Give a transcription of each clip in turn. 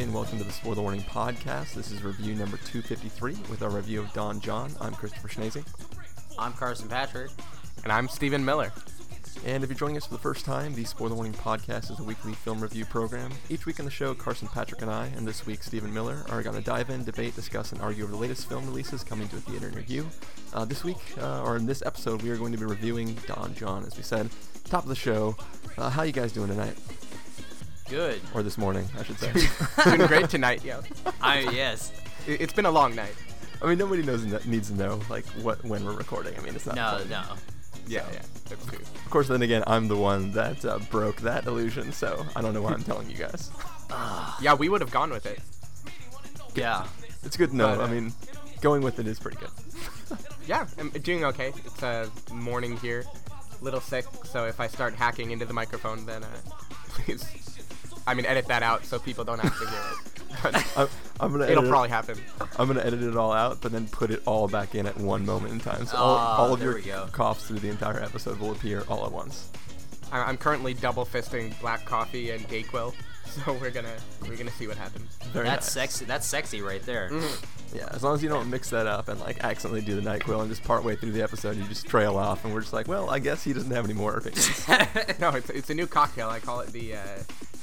Hello, everybody, and welcome to the Spoiler Warning Podcast. This is review number 253 with our review of Don Jon. I'm Christopher Schnese. I'm Carson Patrick. And I'm Stephen Miller. And if you're joining us for the first time, the Spoiler Warning Podcast is a weekly film review program. Each week on the show, Carson Patrick and I, and this week Stephen Miller, are going to dive in, debate, discuss, and argue over the latest film releases coming to a theater near you. Uh, this week, uh, or in this episode, we are going to be reviewing Don Jon, as we said. Top of the show. Uh, how you guys doing tonight? Good. Or this morning, I should say. Doing great tonight, yo. I yes. It- It's been a long night. I mean, nobody knows needs to know like what when we're recording. I mean, it's not. No, fun. no. Yeah, yeah. That's true. Of course, then again, I'm the one that uh, broke that illusion, so I don't know why I'm telling you guys. Yeah, we would have gone with it. Yeah. It's good to know. But, uh, I mean, going with it is pretty good. Yeah, I'm doing okay. It's a uh, morning here. Little sick, so if I start hacking into the microphone, then uh, please. I mean, edit that out so people don't have to hear it. I'm, I'm gonna. it'll edit, probably happen. I'm gonna edit it all out, but then put it all back in at one moment in time. So all, Ah, all of your coughs through the entire episode will appear all at once. I- I'm currently double fisting black coffee and Dayquil, so we're gonna we're gonna see what happens. Very That's nice. sexy. That's sexy right there. Yeah, as long as you don't mix that up and like accidentally do the Nyquil and just partway through the episode, you just trail off, and we're just like, well, I guess he doesn't have any more opinions. No, it's, it's a new cocktail. I call it the uh,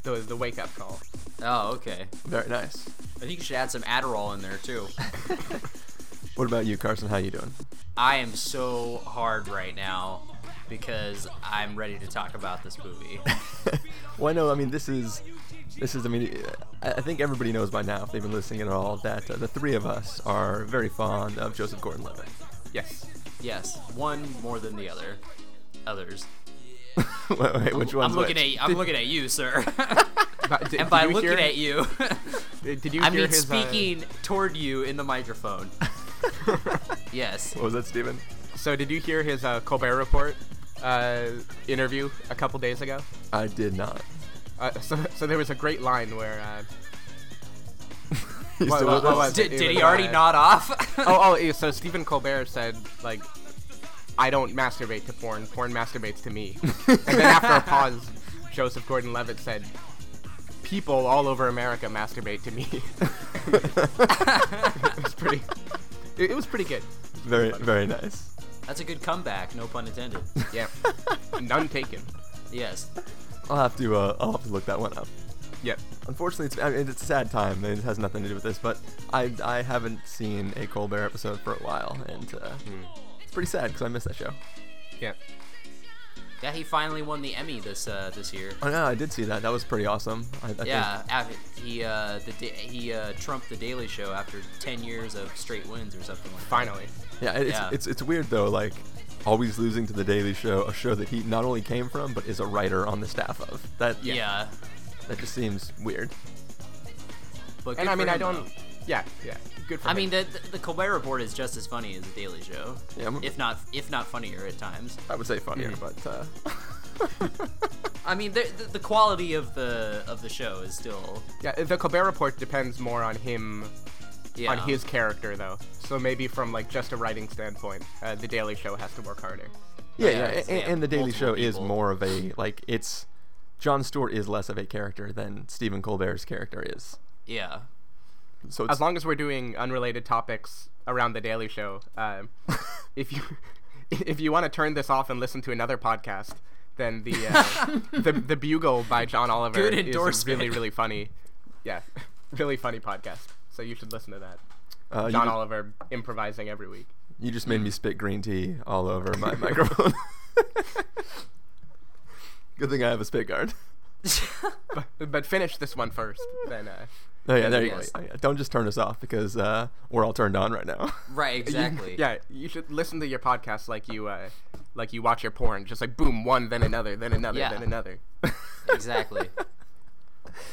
the the wake up call. oh, okay. Very nice. I think you should add some Adderall in there too. What about you, Carson? How you doing? I am so hard right now because I'm ready to talk about this movie. well, I know. I mean, this is, this is. I mean, I I think everybody knows by now, if they've been listening at all, that uh, the three of us are very fond of Joseph Gordon-Levitt. Yes. yes, one more than the other. Others. wait, wait, which one's I'm looking which? at I'm looking at you, sir. But did- and by did you looking hear- at you, Did did you I mean his, uh, speaking toward you in the microphone. yes. What was that, Stephen? So did you hear his uh, Colbert Report uh, interview a couple days ago? I did not. Uh, so, so there was a great line where. Uh, You What- what- what Did, did he already uh, nod off? oh, oh, so Stephen Colbert said like, "I don't masturbate to porn. Porn masturbates to me." and then after a pause, Joseph Gordon-Levitt said, "People all over America masturbate to me." it was pretty. It, it was pretty good. Very, very nice. That's a good comeback, no pun intended. Yeah. None taken. Yes. I'll have to. Uh, I'll have to look that one up. Yep. Unfortunately, it's, I mean, it's a sad time. It has nothing to do with this, but I, I haven't seen a Colbert episode for a while, and uh, it's pretty sad because I missed that show. Yeah. Yeah, he finally won the Emmy this uh, this year. Oh no, I did see that. That was pretty awesome. I, I Yeah, af- he uh, the he uh, trumped the Daily Show after ten years of straight wins or something like. Finally. Think, yeah, it's, Yeah. it's it's weird though. Like always losing to the Daily Show, a show that he not only came from but is a writer on the staff of. That Yeah, that just seems weird. but And I mean, I don't. though. Yeah. Yeah. Good for I him. mean, the, the the Colbert Report is just as funny as the Daily Show, Yeah, I'm- if not if not funnier at times. I would say funnier, but uh, I mean, the, the the quality of the of the show is still Yeah, the Colbert Report depends more on him, yeah. on his character though. So maybe from like just a writing standpoint, uh, the Daily Show has to work harder. yeah, Yeah, yeah, it's- and, yeah, and the Daily multiple Show is people. more of a like it's. Jon Stewart is less of a character than Stephen Colbert's character is. yeah. So As long as we're doing unrelated topics around the Daily Show, um, if you if you want to turn this off and listen to another podcast, then the uh, the the Bugle by John Oliver is really really funny. Yeah, really funny podcast. So you should listen to that. uh, John Oliver improvising every week. you just made me spit green tea all over my microphone. Good thing I have a spit guard. But, but finish this one first, then. Uh, Oh yeah, there you go. Yeah, Don't just turn us off because uh, we're all turned on right now. right, You- exactly. yeah, you should listen to your podcast like you uh, like you watch your porn, just like boom, one, then another, then another, Yeah. then another. exactly.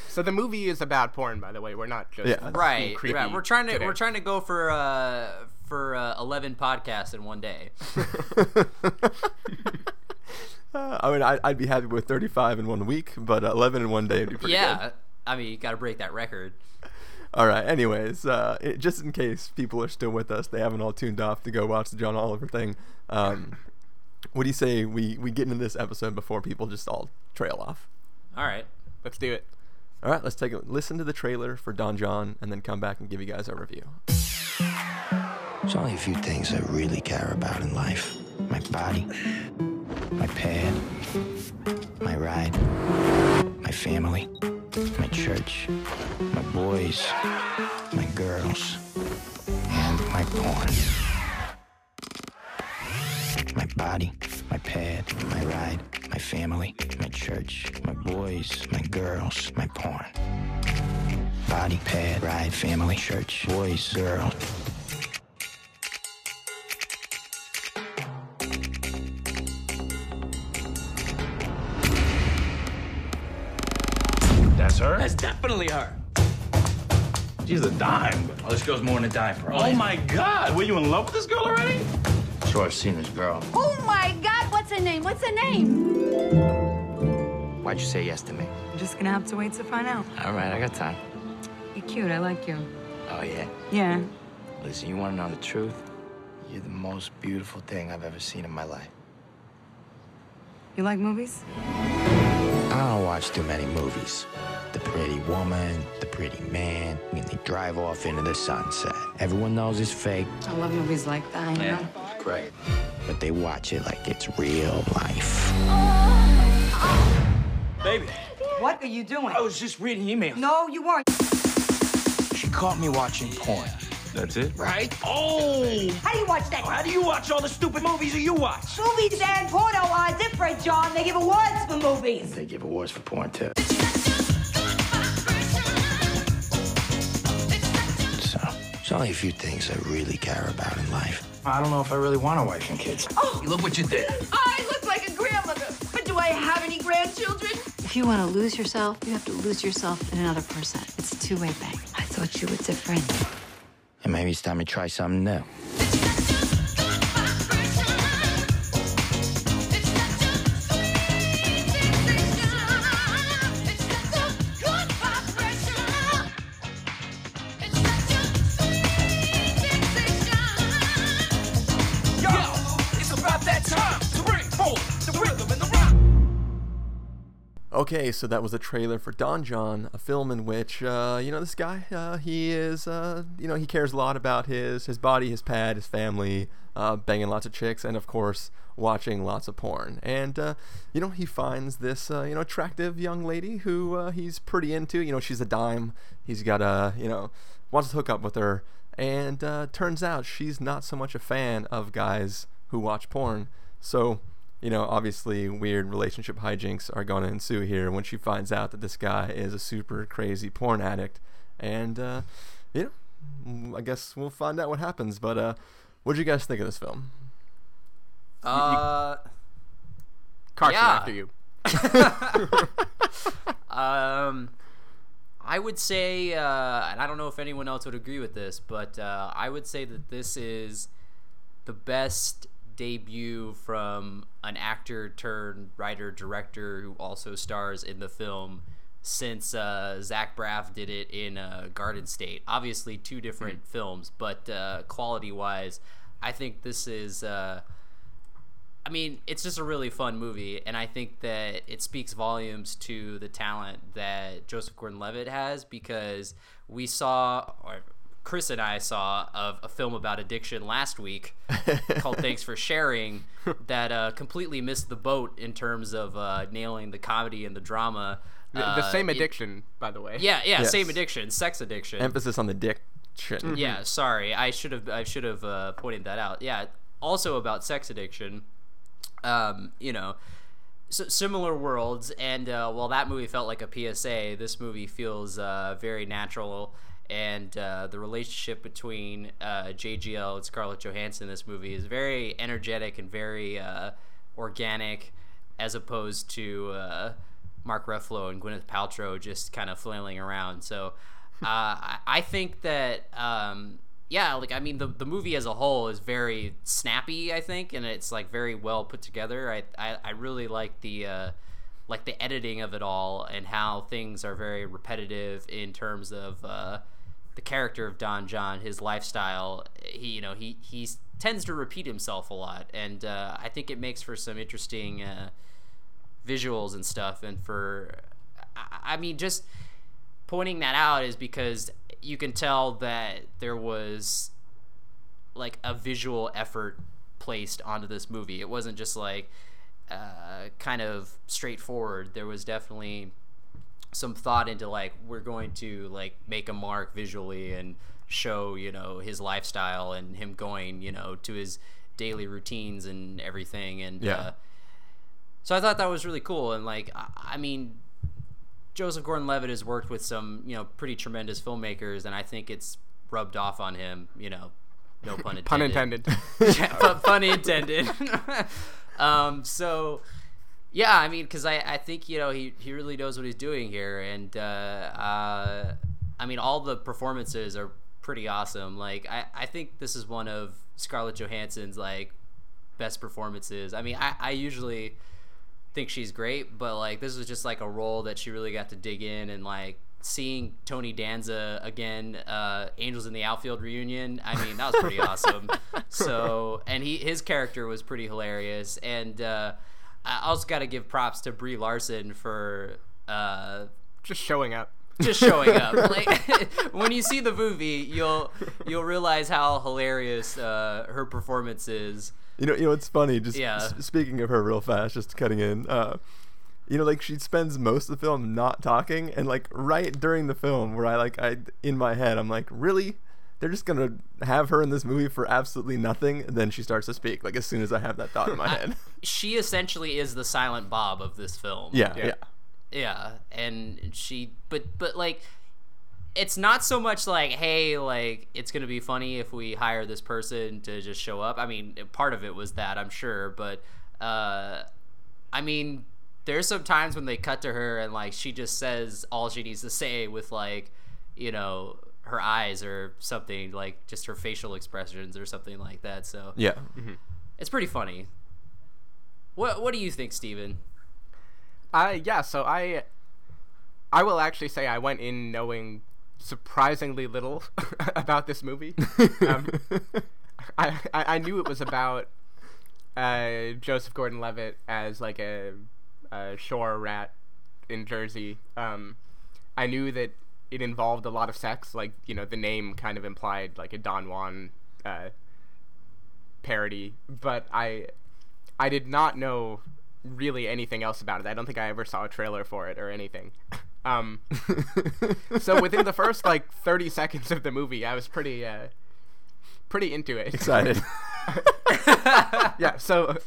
So the movie is about porn, by the way. We're not just Yeah. Right, creepy right. We're trying to today. we're trying to go for uh for uh, eleven podcasts in one day. Uh, I mean, I, I'd be happy with 35 in one week, but uh, 11 in one day would be pretty yeah, good. I mean you got to break that record. All right. Anyways, uh, it, just in case people are still with us, they haven't all tuned off to go watch the John Oliver thing. Um, what do you say we we get into this episode before people just all trail off? All right. Let's do it. All right, let's take a listen to the trailer for Don Jon and then come back and give you guys our review. There's only a few things I really care about in life my body, my pad, my ride, my family, my church, my boys, my girls, and my porn. My body, my pad, my ride, my family, my church, my boys, my girls, my porn. Body, pad, ride, family, church, boys, girls. That's her? That's definitely her. She's a dime. Oh, this girl's more than a dime for Oh my god, were you in love with this girl already? Sure, I've seen this girl. Oh my God, what's her name? What's her name? Why'd you say yes to me? I'm just gonna have to wait to find out. All right, I got time. You're cute. I like you. Oh, yeah? Yeah. Listen, you want to know the truth? You're the most beautiful thing I've ever seen in my life. You like movies? I don't watch too many movies. The pretty woman, the pretty man, and they drive off into the sunset. Everyone knows it's fake, I love movies like that. You know. Great. but they watch it like it's real life. Baby, What are you doing? I was just reading emails. No, you weren't. She caught me watching porn. That's it? Right? Oh! How do you watch that? How do you watch all the stupid movies that you watch? Movies and porno are different, Jon. They give awards for movies. They give awards for porn, too. So, there's only a few things I really care about in life. I don't know if I really want a wife and kids. Oh. Look what you did. I look like a grandmother, but do I have any grandchildren? If you want to lose yourself, you have to lose yourself in another person. It's a two-way thing. I thought you were different. And maybe it's time to try something new. Okay, so that was a trailer for Don Jon, a film in which, uh, you know, this guy, uh, he is, uh, you know, he cares a lot about his his body, his pad, his family, uh, banging lots of chicks, and of course, watching lots of porn. And, uh, you know, he finds this, uh, you know, attractive young lady who he's pretty into. You know, she's a dime. He's got a, you know, wants to hook up with her. And turns out she's not so much a fan of guys who watch porn. So, you know, obviously weird relationship hijinks are going to ensue here when she finds out that this guy is a super crazy porn addict. And, uh, you know, I guess we'll find out what happens. But, uh, what do you guys think of this film? Uh, Carson, Yeah. after you. um, I would say, uh, and I don't know if anyone else would agree with this, but uh, I would say that this is the best debut from an actor turned writer director who also stars in the film since uh, Zach Braff did it in uh, Garden State. Obviously, two different films, but uh, quality wise, I think this is. Uh, I mean, it's just a really fun movie, and I think that it speaks volumes to the talent that Joseph Gordon-Levitt has because we saw, or Chris and I saw, of a film about addiction last week called "Thanks for Sharing" that uh, completely missed the boat in terms of uh, nailing the comedy and the drama. The, the Uh, same it- addiction, by the way. yeah, yeah, Yes. same addiction, sex addiction. Emphasis on the dick shit. Yeah, sorry. I should have I should have uh, pointed that out. Yeah, also about sex addiction. Um, you know, so similar worlds, and uh, while that movie felt like a PSA, this movie feels uh, very natural. And uh, the relationship between uh, JGL and Scarlett Johansson in this movie is very energetic and very uh, organic, as opposed to uh, Mark Ruffalo and Gwyneth Paltrow just kind of flailing around. So uh, I, think that um, yeah, like I mean the the movie as a whole is very snappy, I think, and it's like very well put together. I I, I really like the uh, like the editing of it all and how things are very repetitive in terms of the character of Don Jon, his lifestyle. He you know he he tends to repeat himself a lot, and uh, I think it makes for some interesting uh, visuals and stuff, and for I, I mean just pointing that out is because you can tell that there was like a visual effort placed onto this movie. It wasn't just like uh, kind of straightforward. There was definitely some thought into like we're going to like make a mark visually and show you know his lifestyle and him going you know to his daily routines and everything and Yeah. uh, so I thought that was really cool and like I, I mean Joseph Gordon-Levitt has worked with some you know pretty tremendous filmmakers and I think it's rubbed off on him you know no pun intended Pun intended. yeah, pun, pun intended. um, so, yeah, I mean, because I, I think you know he, he really knows what he's doing here, and uh, uh, I mean, all the performances are pretty awesome. Like, I, I think this is one of Scarlett Johansson's like best performances. I mean, I, I usually think she's great, but like this was just like a role that she really got to dig in and like seeing Tony Danza again, uh, Angels in the Outfield reunion. I mean, that was pretty awesome. So, and he his character was pretty hilarious, and uh, I also got to give props to Brie Larson for uh, Just showing up. just showing up. like when you see the movie, you'll you'll realize how hilarious uh, her performance is. You know, you know, it's funny. Just Yeah. s- speaking of her, real fast, just cutting in. Uh, you know, like she spends most of the film not talking, and like right during the film, where I like, I in my head, I'm like, really? They're just gonna have her in this movie for absolutely nothing, and then she starts to speak. Like as soon as I have that thought in my head. She essentially is the silent Bob of this film. yeah, Yeah. yeah, Yeah, and she, but but like, it's not so much like, hey, like it's gonna be funny if we hire this person to just show up. I mean, part of it was that I'm sure, but uh, I mean, there's some times when they cut to her and like she just says all she needs to say with like, you know, her eyes or something like just her facial expressions or something like that. So yeah. it's pretty funny. What What do you think, Stephen? Uh, yeah, so I, I will actually say I went in knowing surprisingly little about this movie. Um, I, I I knew it was about uh, Joseph Gordon-Levitt as like a, a shore rat in Jersey. Um, I knew that it involved a lot of sex, like you know the name kind of implied like a Don Juan uh, parody, but I I did not know really anything else about it. I don't think I ever saw a trailer for it or anything. Um, so within the first like 30 seconds of the movie, I was pretty uh, pretty into it. Excited. yeah. So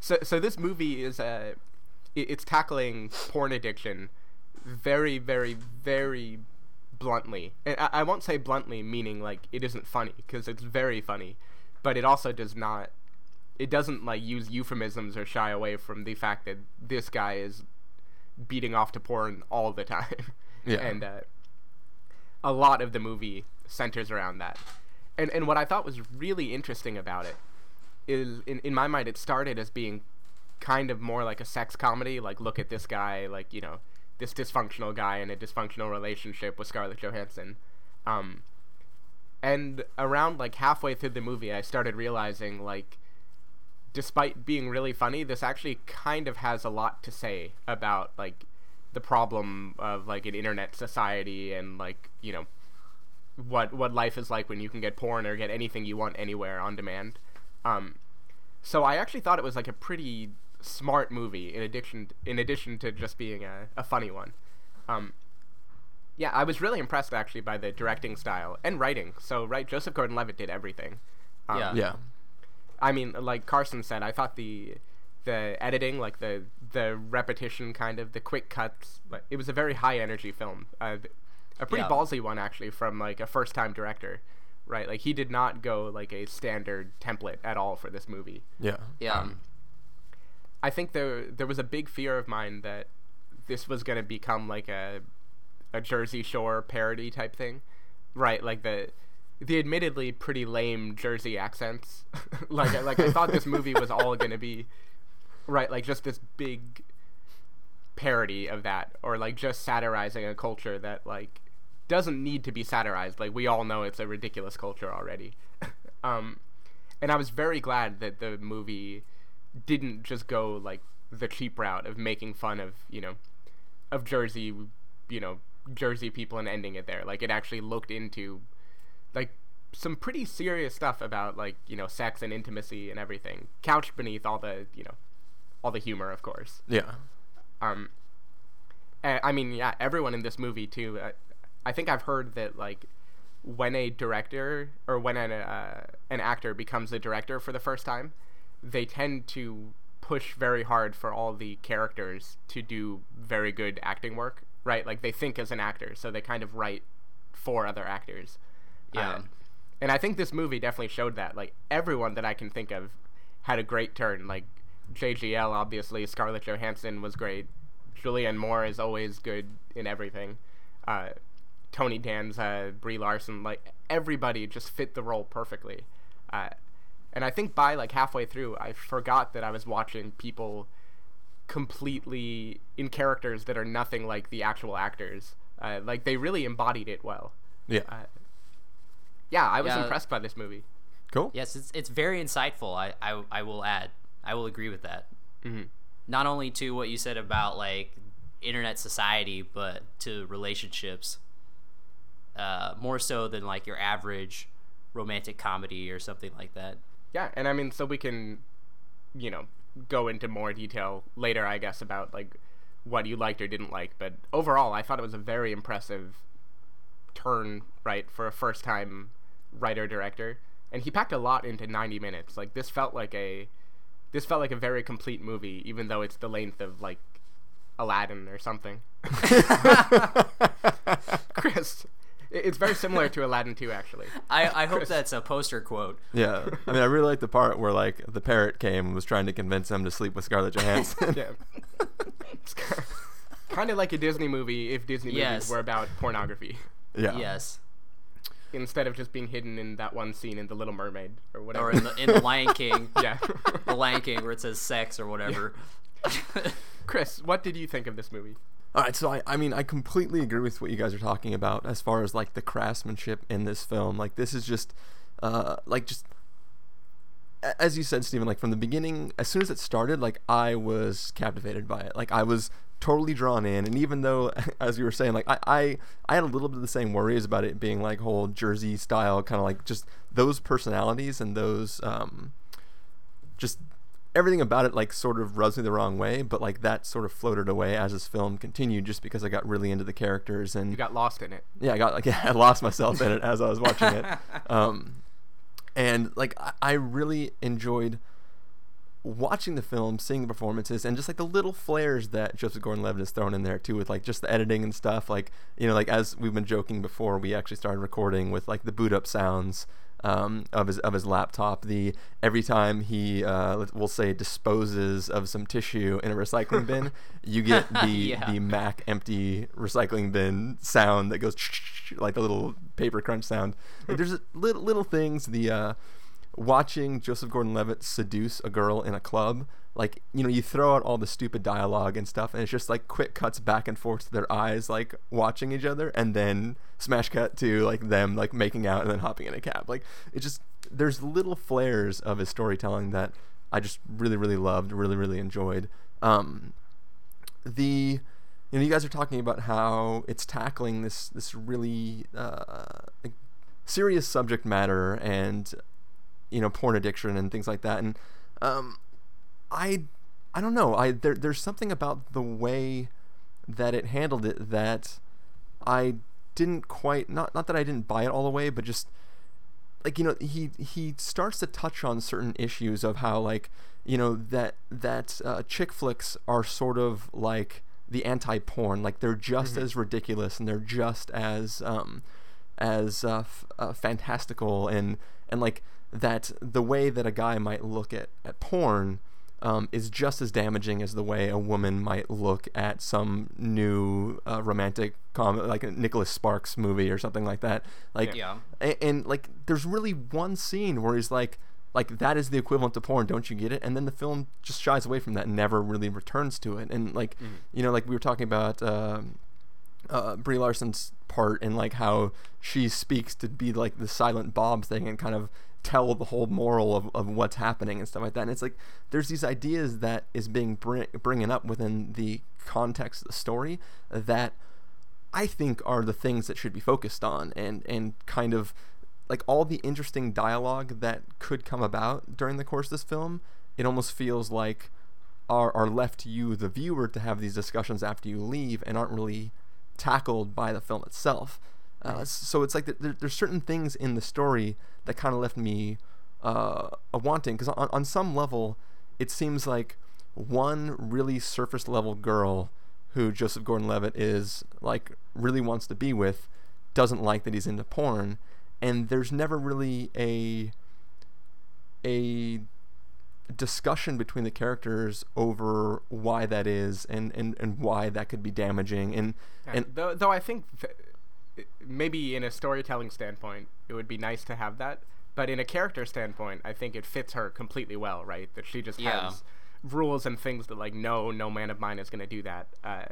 so so this movie is uh, it- it's tackling porn addiction very very very bluntly. And I, I won't say bluntly, meaning like it isn't funny because it's very funny, but it also does not. It doesn't like use euphemisms or shy away from the fact that this guy is beating off to porn all the time. Yeah. And uh, a lot of the movie centers around that. And and what I thought was really interesting about it is in in my mind it started as being kind of more like a sex comedy, like look at this guy, like, you know, this dysfunctional guy in a dysfunctional relationship with Scarlett Johansson. Um and around like halfway through the movie I started realizing like despite being really funny, this actually kind of has a lot to say about like the problem of like an internet society and like you know what what life is like when you can get porn or get anything you want anywhere on demand. Um, so I actually thought it was like a pretty smart movie in addition in addition to just being a, a funny one. Um, yeah, I was really impressed actually by the directing style and writing. So right, Joseph Gordon-Levitt did everything. Um, Yeah. yeah. I mean, like Carson said, I thought the the editing, like the the repetition, kind of the quick cuts, like it was a very high energy film. Uh, a pretty Yeah. ballsy one actually from like a first time director, right? Like he did not go like a standard template at all for this movie. Yeah. Yeah. Um, I think there there was a big fear of mine that this was gonna become like a a Jersey Shore parody type thing, right? Like the the admittedly pretty lame Jersey accents. like like I thought this movie was all gonna be right, like just this big parody of that, or like just satirizing a culture that like doesn't need to be satirized. Like we all know it's a ridiculous culture already. um, and I was very glad that the movie didn't just go like the cheap route of making fun of you know of Jersey, you know Jersey people and ending it there. Like it actually looked into like some pretty serious stuff about like you know sex and intimacy and everything, couched beneath all the you know all the humor, of course. Yeah. Um, and, I mean, yeah, everyone in this movie too. Uh, I think I've heard that like when a director or when an uh, an actor becomes a director for the first time, they tend to push very hard for all the characters to do very good acting work, right? Like they think as an actor, so they kind of write for other actors. Yeah. Uh, and I think this movie definitely showed that. Like everyone that I can think of had a great turn. Like JGL, obviously, Scarlett Johansson was great. Julianne Moore is always good in everything. Uh, Tony Danza, Brie Larson, like everybody just fit the role perfectly. Uh, and I think by like halfway through, I forgot that I was watching people completely in characters that are nothing like the actual actors. Uh, like they really embodied it well. Yeah. Uh, yeah, I was Yeah. impressed by this movie. Cool. Yes, it's it's very insightful. I I, I will add. I will agree with that. Mhm. Not only to what you said about like internet society, but to relationships. Uh, more so than like your average romantic comedy or something like that. Yeah, and I mean, so we can, you know, go into more detail later, I guess, about like what you liked or didn't like. But overall, I thought it was a very impressive turn, right, for a first time writer director. And he packed a lot into 90 minutes. Like this felt like a this felt like a very complete movie, even though it's the length of like Aladdin or something. Chris, it's very similar to Aladdin 2, actually. I, I hope that's a poster quote. Yeah. I mean, I really like the part where like the parrot came and was trying to convince him to sleep with Scarlett Johansson. yeah. kind of like a Disney movie if Disney Yes. movies were about pornography yeah. Yes. instead of just being hidden in that one scene in The Little Mermaid or whatever. Or in the in the Lion King. yeah. the Lion King where it says sex or whatever. Chris, what did you think of this movie? All right, so I, I mean, I completely agree with what you guys are talking about as far as like the craftsmanship in this film. Like, this is just, uh, like just, as you said, Stephen. Like from the beginning, as soon as it started, like I was captivated by it. Like I was totally drawn in, and even though, as you were saying, like I, I, I had a little bit of the same worries about it being like whole Jersey style, kind of like just those personalities and those, um, just everything about it like sort of rubs me the wrong way but like that sort of floated away as this film continued just because i got really into the characters and You got lost in it. yeah i got like i lost myself in it as i was watching it um and like I, I really enjoyed watching the film seeing the performances and just like the little flares that joseph gordon-levitt has thrown in there too with like just the editing and stuff like you know like as we've been joking before we actually started recording with like the boot up sounds um, of his of his laptop. The every time he uh, we'll say disposes of some tissue in a recycling bin, you get the Yeah. the Mac empty recycling bin sound that goes like the little paper crunch sound. Like, there's little little things. The uh, watching Joseph Gordon-Levitt seduce a girl in a club, like you know, you throw out all the stupid dialogue and stuff, and it's just like quick cuts back and forth to their eyes, like watching each other, and then smash cut to like them like making out and then hopping in a cab. Like it just there's little flares of his storytelling that I just really really loved, really really enjoyed. Um, the you know you guys are talking about how it's tackling this this really uh, like, serious subject matter and you know porn addiction and things like that and um, I I don't know. I there there's something about the way that it handled it that I didn't quite not not that I didn't buy it all the way but just like you know he he starts to touch on certain issues of how like you know that that uh, chick flicks are sort of like the anti-porn. Like they're just as ridiculous and they're just as um as uh, f- uh, fantastical and and like that the way that a guy might look at at porn um, is just as damaging as the way a woman might look at some new uh, romantic com like a Nicholas Sparks movie or something like that. Like, Yeah. a- and, like, there's really one scene where he's like, like that is the equivalent to porn. Don't you get it? And then the film just shies away from that, and never really returns to it. And like, you know, like we were talking about. Um, uh, Brie Larson's part and like how she speaks to be like the silent Bob thing and kind of tell the whole moral of, of what's happening and stuff like that. And it's like there's these ideas that is being bring, bringing up within the context of the story that I think are the things that should be focused on and and kind of like all the interesting dialogue that could come about during the course of this film. It almost feels like are are left to you, the viewer, to have these discussions after you leave, and aren't really tackled by the film itself. Uh, so it's like there, there's certain things in the story that kind of left me uh, wanting because on, on some level it seems like one really surface level girl who Joseph Gordon-Levitt is like really wants to be with doesn't like that he's into porn and there's never really a a discussion between the characters over why that is and and, and why that could be damaging and Yeah, and though, though I think th- maybe in a storytelling standpoint, it would be nice to have that. But in a character standpoint, I think it fits her completely well, right? That she just Yeah. has rules and things that like, no, no man of mine is going to do that, uh,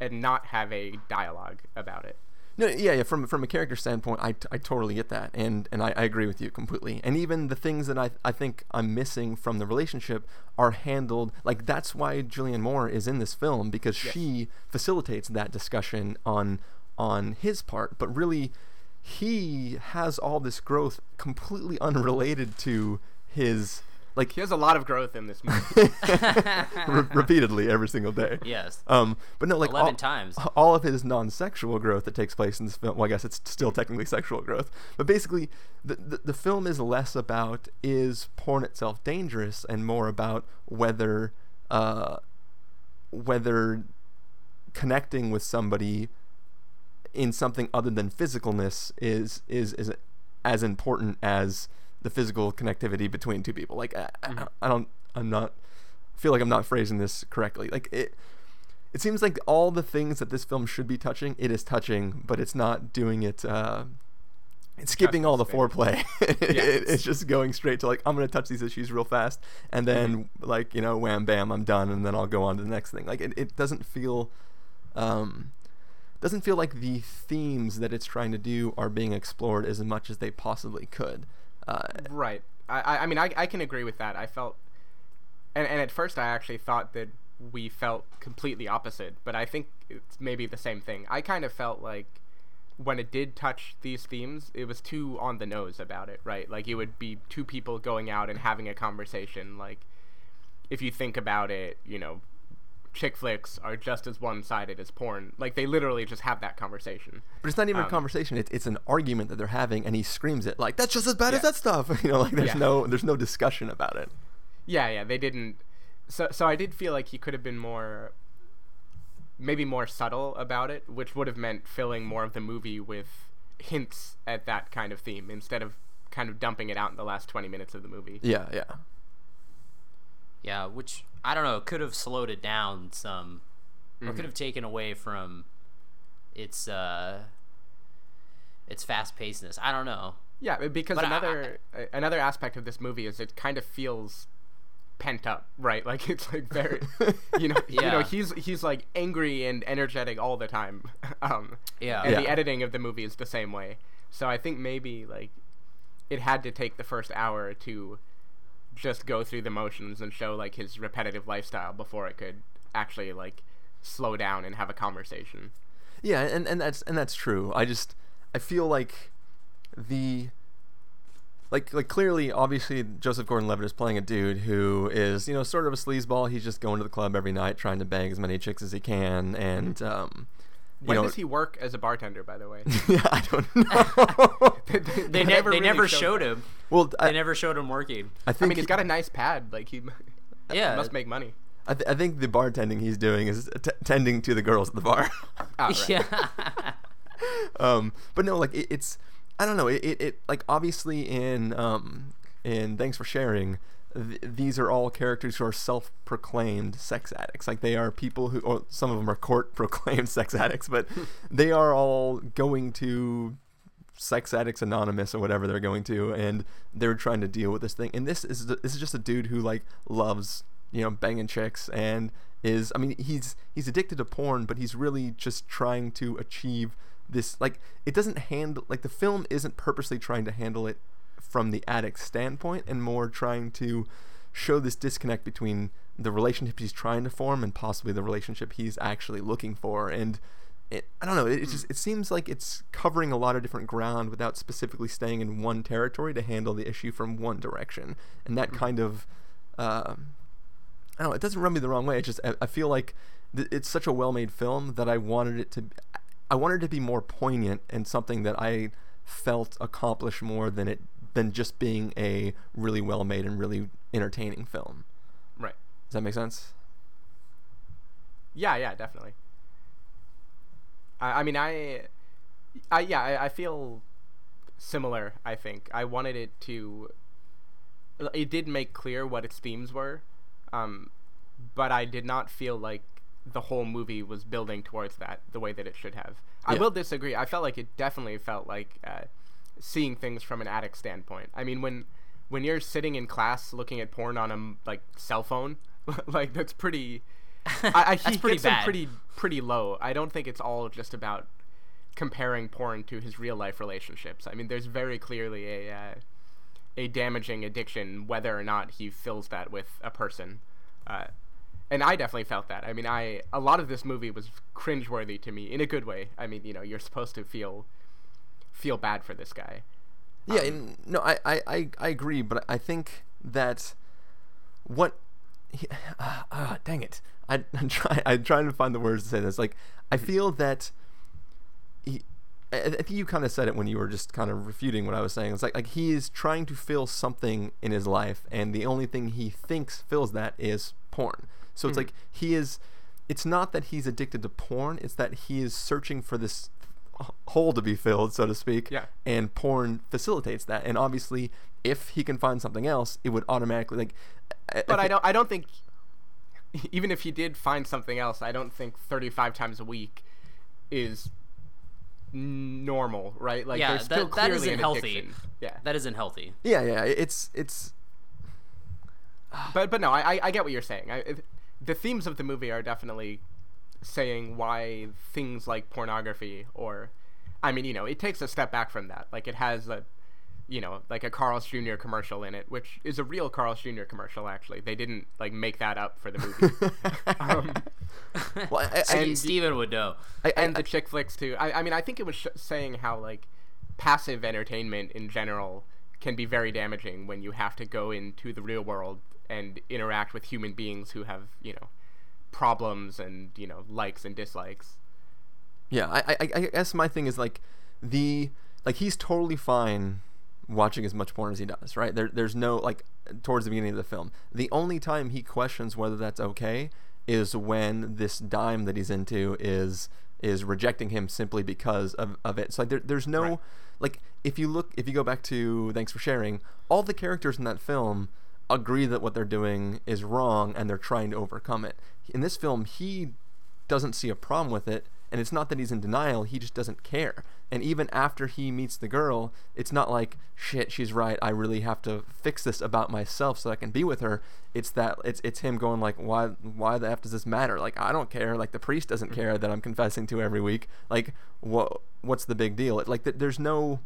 and not have a dialogue about it. No, yeah, yeah. From from a character standpoint, I, I totally get that, and and I, I agree with you completely. And even the things that I I think I'm missing from the relationship are handled like that's why Julianne Moore is in this film because she facilitates that discussion on on his part, but really he has all this growth completely unrelated to his like He has a lot of growth in this movie. re- repeatedly every single day. Yes. Um, but no, like 11 all, times. all of his non-sexual growth that takes place in this film. Well, I guess it's still technically sexual growth, but basically, the, the the film is less about is porn itself dangerous and more about whether uh, whether connecting with somebody in something other than physicalness is is is as important as the physical connectivity between two people. Like I, I, I don't, I'm not I feel like I'm not phrasing this correctly. Like it, it seems like all the things that this film should be touching, it is touching, but it's not doing it. Uh, it's skipping all the foreplay. It- it's just going straight to like I'm gonna touch these issues real fast, and then like you know wham bam I'm done, and then I'll go on to the next thing. Like it, it doesn't feel, um, doesn't feel like the themes that it's trying to do are being explored as much as they possibly could. Uh, Right. I, I- mean, I, I can agree with that. I felt, and, and at first I actually thought that we felt completely opposite, but I think it's maybe the same thing. I kind of felt like when it did touch these themes, it was too on the nose about it, right? Like it would be two people going out and having a conversation. Like, if you think about it, you know, chick flicks are just as one sided as porn. Like, they literally just have that conversation. But it's not even a Um, conversation. It's, it's an argument that they're having, and he screams it like that's just as bad as that stuff. You know, like there's Yeah. no there's no discussion about it. Yeah, yeah, they didn't. So, so I did feel like he could have been more, maybe more subtle about it, which would have meant filling more of the movie with hints at that kind of theme instead of kind of dumping it out in the last 20 minutes of the movie. Yeah, yeah, Yeah, which I don't know, could have slowed it down some, or Mm-hmm. could have taken away from its uh, its fast pacedness. I don't know. Yeah, because But I- another uh, another aspect of this movie is it kind of feels pent up, right? Like it's like very, you know, you know, he's he's like angry and energetic all the time. um, Yeah. and the editing of the movie is the same way. So I think maybe like it had to take the first hour to just go through the motions and show like his repetitive lifestyle before it could actually like slow down and have a conversation. yeah, and and that's and that's true. I just I feel like the like like clearly obviously Joseph Gordon-Levitt is playing a dude who is you know sort of a sleazeball. He's just going to the club every night trying to bang as many chicks as he can, and um, When know, does he work as a bartender, by the way? yeah, I don't know. They, ne- they really never showed showed him. well, They never showed him working. I I think mean, he's he- got a nice pad. Like he, he Yeah. must make money. I, th- I think the bartending he's doing is t- tending to the girls at the bar. Right. Yeah. um, but no, like it, it's I don't know. It, it, it like obviously in um in thanks for sharing. Th- these are all characters who are self-proclaimed sex addicts. Like they are people who, or some of them are court-proclaimed sex addicts, but they are all going to sex addicts anonymous or whatever they're going to and they're trying to deal with this thing and this is this is just a dude who like loves you know banging chicks and is i mean he's he's addicted to porn but he's really just trying to achieve this like it doesn't handle like the film isn't purposely trying to handle it from the addict's standpoint and more trying to show this disconnect between the relationship he's trying to form and possibly the relationship he's actually looking for and it, I don't know. It, it just it seems like it's covering a lot of different ground without specifically staying in one territory to handle the issue from one direction, and that kind of, uh, I don't know. It doesn't rub me the wrong way. It's just I, I feel like th- it's such a well-made film that I wanted it to, I wanted it to be more poignant and something that I felt accomplished more than it than just being a really well-made and really entertaining film. Right. Does that make sense? Yeah, yeah, definitely. I, I mean, I, I yeah, I, I feel similar. I think I wanted it to. It did make clear what its themes were, um, but I did not feel like the whole movie was building towards that the way that it should have. I will disagree. I felt like it definitely felt like uh, seeing things from an addict standpoint. I mean, when when you're sitting in class looking at porn on a like cell phone, like that's pretty. I, I, That's pretty bad. pretty pretty low. I don't think it's all just about comparing porn to his real life relationships. I mean, there's very clearly a uh, a damaging addiction, whether or not he fills that with a person. Uh, and I definitely felt that. I mean, I a lot of this movie was cringeworthy to me in a good way. I mean, you know, you're supposed to feel feel bad for this guy. Yeah, and no, I, I, I, agree, but I think that what, he, uh, uh, dang it, I, I'm trying, I'm trying to find the words to say this. Like, I feel that he, I, I think you kind of said it when you were just kind of refuting what I was saying. It's like, like he is trying to fill something in his life, and the only thing he thinks fills that is porn. So it's like he is. It's not that he's addicted to porn; it's that he is searching for this hole to be filled, so to speak. Yeah. And porn facilitates that. And obviously, if he can find something else, it would automatically like. But I don't I don't think even if he did find something else, I don't think 35 times a week is normal, right? Like yeah, there's still that, that clearly isn't healthy. Yeah. That isn't healthy. Yeah, yeah. It's it's but but no, I I- I get what you're saying. I, it, the themes of the movie are definitely saying why things like pornography or I mean, you know, it takes a step back from that. Like it has a you know, like a Carl's Jr. commercial in it, which is a real Carl's Jr. commercial actually. They didn't like make that up for the movie. um, well, I, I, Ste- And- Stephen would know. I, I, and the chick flicks too. I, I mean, I think it was sh- saying how like passive entertainment in general can be very damaging when you have to go into the real world and interact with human beings who have you know problems and you know likes and dislikes. Yeah, I, I, I guess my thing is like the like he's totally fine watching as much porn as he does, right? There, there's no like towards the beginning of the film. The only time he questions whether that's okay is when this dime that he's into is is rejecting him simply because of, of it. So like there, there's no Right. like if you look if you go back to thanks for sharing, all the characters in that film agree that what they're doing is wrong and they're trying to overcome it. In this film, he doesn't see a problem with it and it's not that he's in denial he just doesn't care. And even after he meets the girl it's not like shit she's right i really have to fix this about myself so i can be with her. It's that it's it's him going like why why the f does this matter? Like i don't care like the priest doesn't mm-hmm. care that i'm confessing to every week. Like what what's the big deal? It, like th- there's no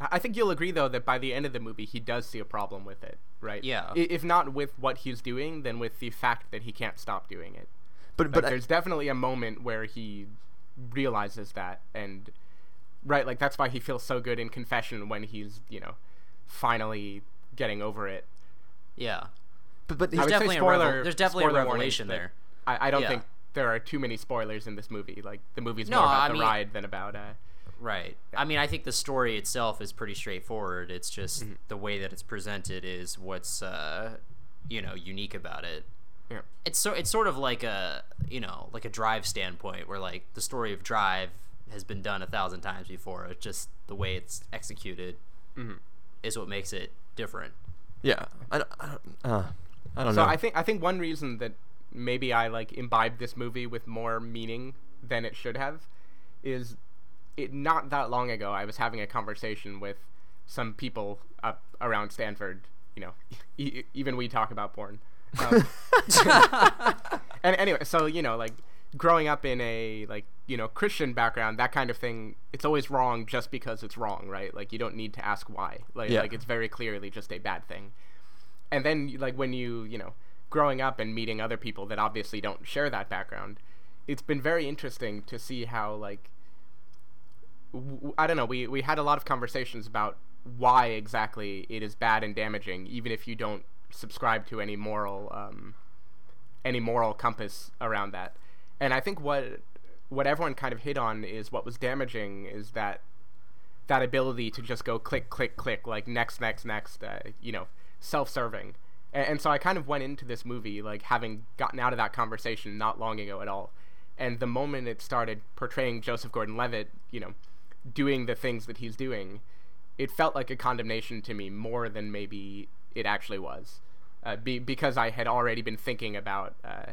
I think you'll agree though that by the end of the movie he does see a problem with it, right? Yeah. I- If not with what he's doing, then with the fact that he can't stop doing it. but Like, but I- there's definitely a moment where he realizes that and right like that's why he feels so good in confession when he's you know finally getting over it Yeah. but, but There's definitely a revel- there's definitely a spoiler revelation there. I, I don't Yeah. think there are too many spoilers in this movie like the movie's No, more about I the mean- ride than about uh Right. I mean, I think the story itself is pretty straightforward. It's just Mm-hmm. the way that it's presented is what's uh, you know unique about it. yeah It's so it's sort of like a you know like a drive standpoint where like the story of Drive has been done a thousand times before. It's just the way it's executed Mm-hmm. is what makes it different. yeah i don't, I don't, uh, I don't so know So I think I think one reason that maybe I like imbibed this movie with more meaning than it should have is it not that long ago I was having a conversation with some people up around Stanford. You know, e- even we talk about porn. Um, and anyway, so you know, like growing up in a like you know Christian background, that kind of thing, it's always wrong just because it's wrong, right? Like you don't need to ask why. Like Yeah. like it's very clearly just a bad thing. And then like when you you know growing up and meeting other people that obviously don't share that background, it's been very interesting to see how like I don't know. We we had a lot of conversations about why exactly it is bad and damaging, even if you don't subscribe to any moral um, any moral compass around that. And I think what what everyone kind of hit on is what was damaging is that that ability to just go click click click like next next next uh, you know self-serving and, and so i kind of went into this movie like having gotten out of that conversation not long ago at all and the moment it started portraying joseph gordon-levitt you know doing the things that he's doing it felt like a condemnation to me more than maybe it actually was uh, be, because i had already been thinking about uh,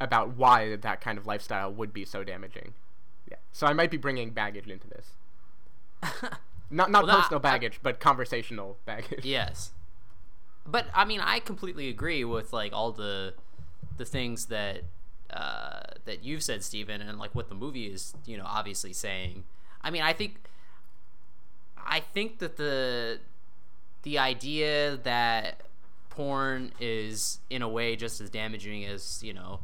about why that kind of lifestyle would be so damaging yeah so i might be bringing baggage into this not not Well, personal I- baggage, but conversational baggage. Yes. But I mean, I completely agree with like all the the things that uh, that you've said, Stephen, and like what the movie is, you know, obviously saying. I mean, I think I think that the the idea that porn is in a way just as damaging as you know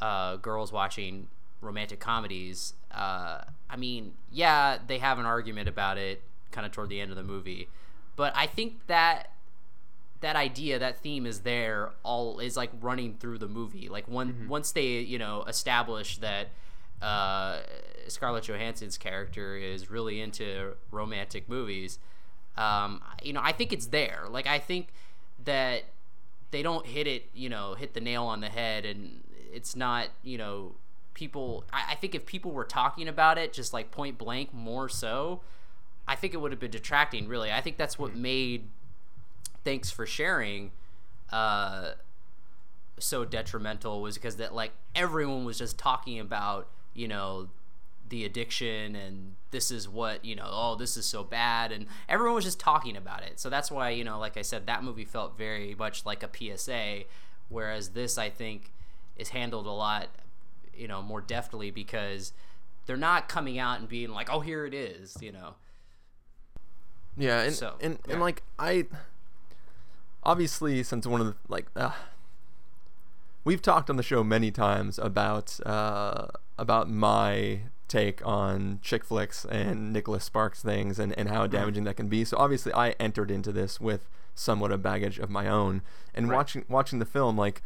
uh, girls watching romantic comedies. Uh, I mean, yeah, they have an argument about it kind of toward the end of the movie, but I think that that idea, that theme is there all is like running through the movie. Like one once they you know establish that uh, Scarlett Johansson's character is really into romantic movies. Um, you know, I think it's there. Like I think that they don't hit it, you know, hit the nail on the head, and it's not, you know, people. I, I think if people were talking about it just like point blank more so, I think it would have been detracting. Really, I think that's what made thanks for sharing uh so detrimental was because that like everyone was just talking about you know the addiction and this is what you know oh this is so bad. And everyone was just talking about it. So that's why you know like i said that movie felt very much like a psa whereas this i think is handled a lot you know more deftly because they're not coming out and being like oh here it is you know. Yeah, and So, and, yeah. and like I obviously since one of the like uh, we've talked on the show many times about uh, about my take on chick flicks and Nicholas Sparks things and, and how damaging that can be. So obviously I entered into this with somewhat of baggage of my own. And Right. watching watching the film like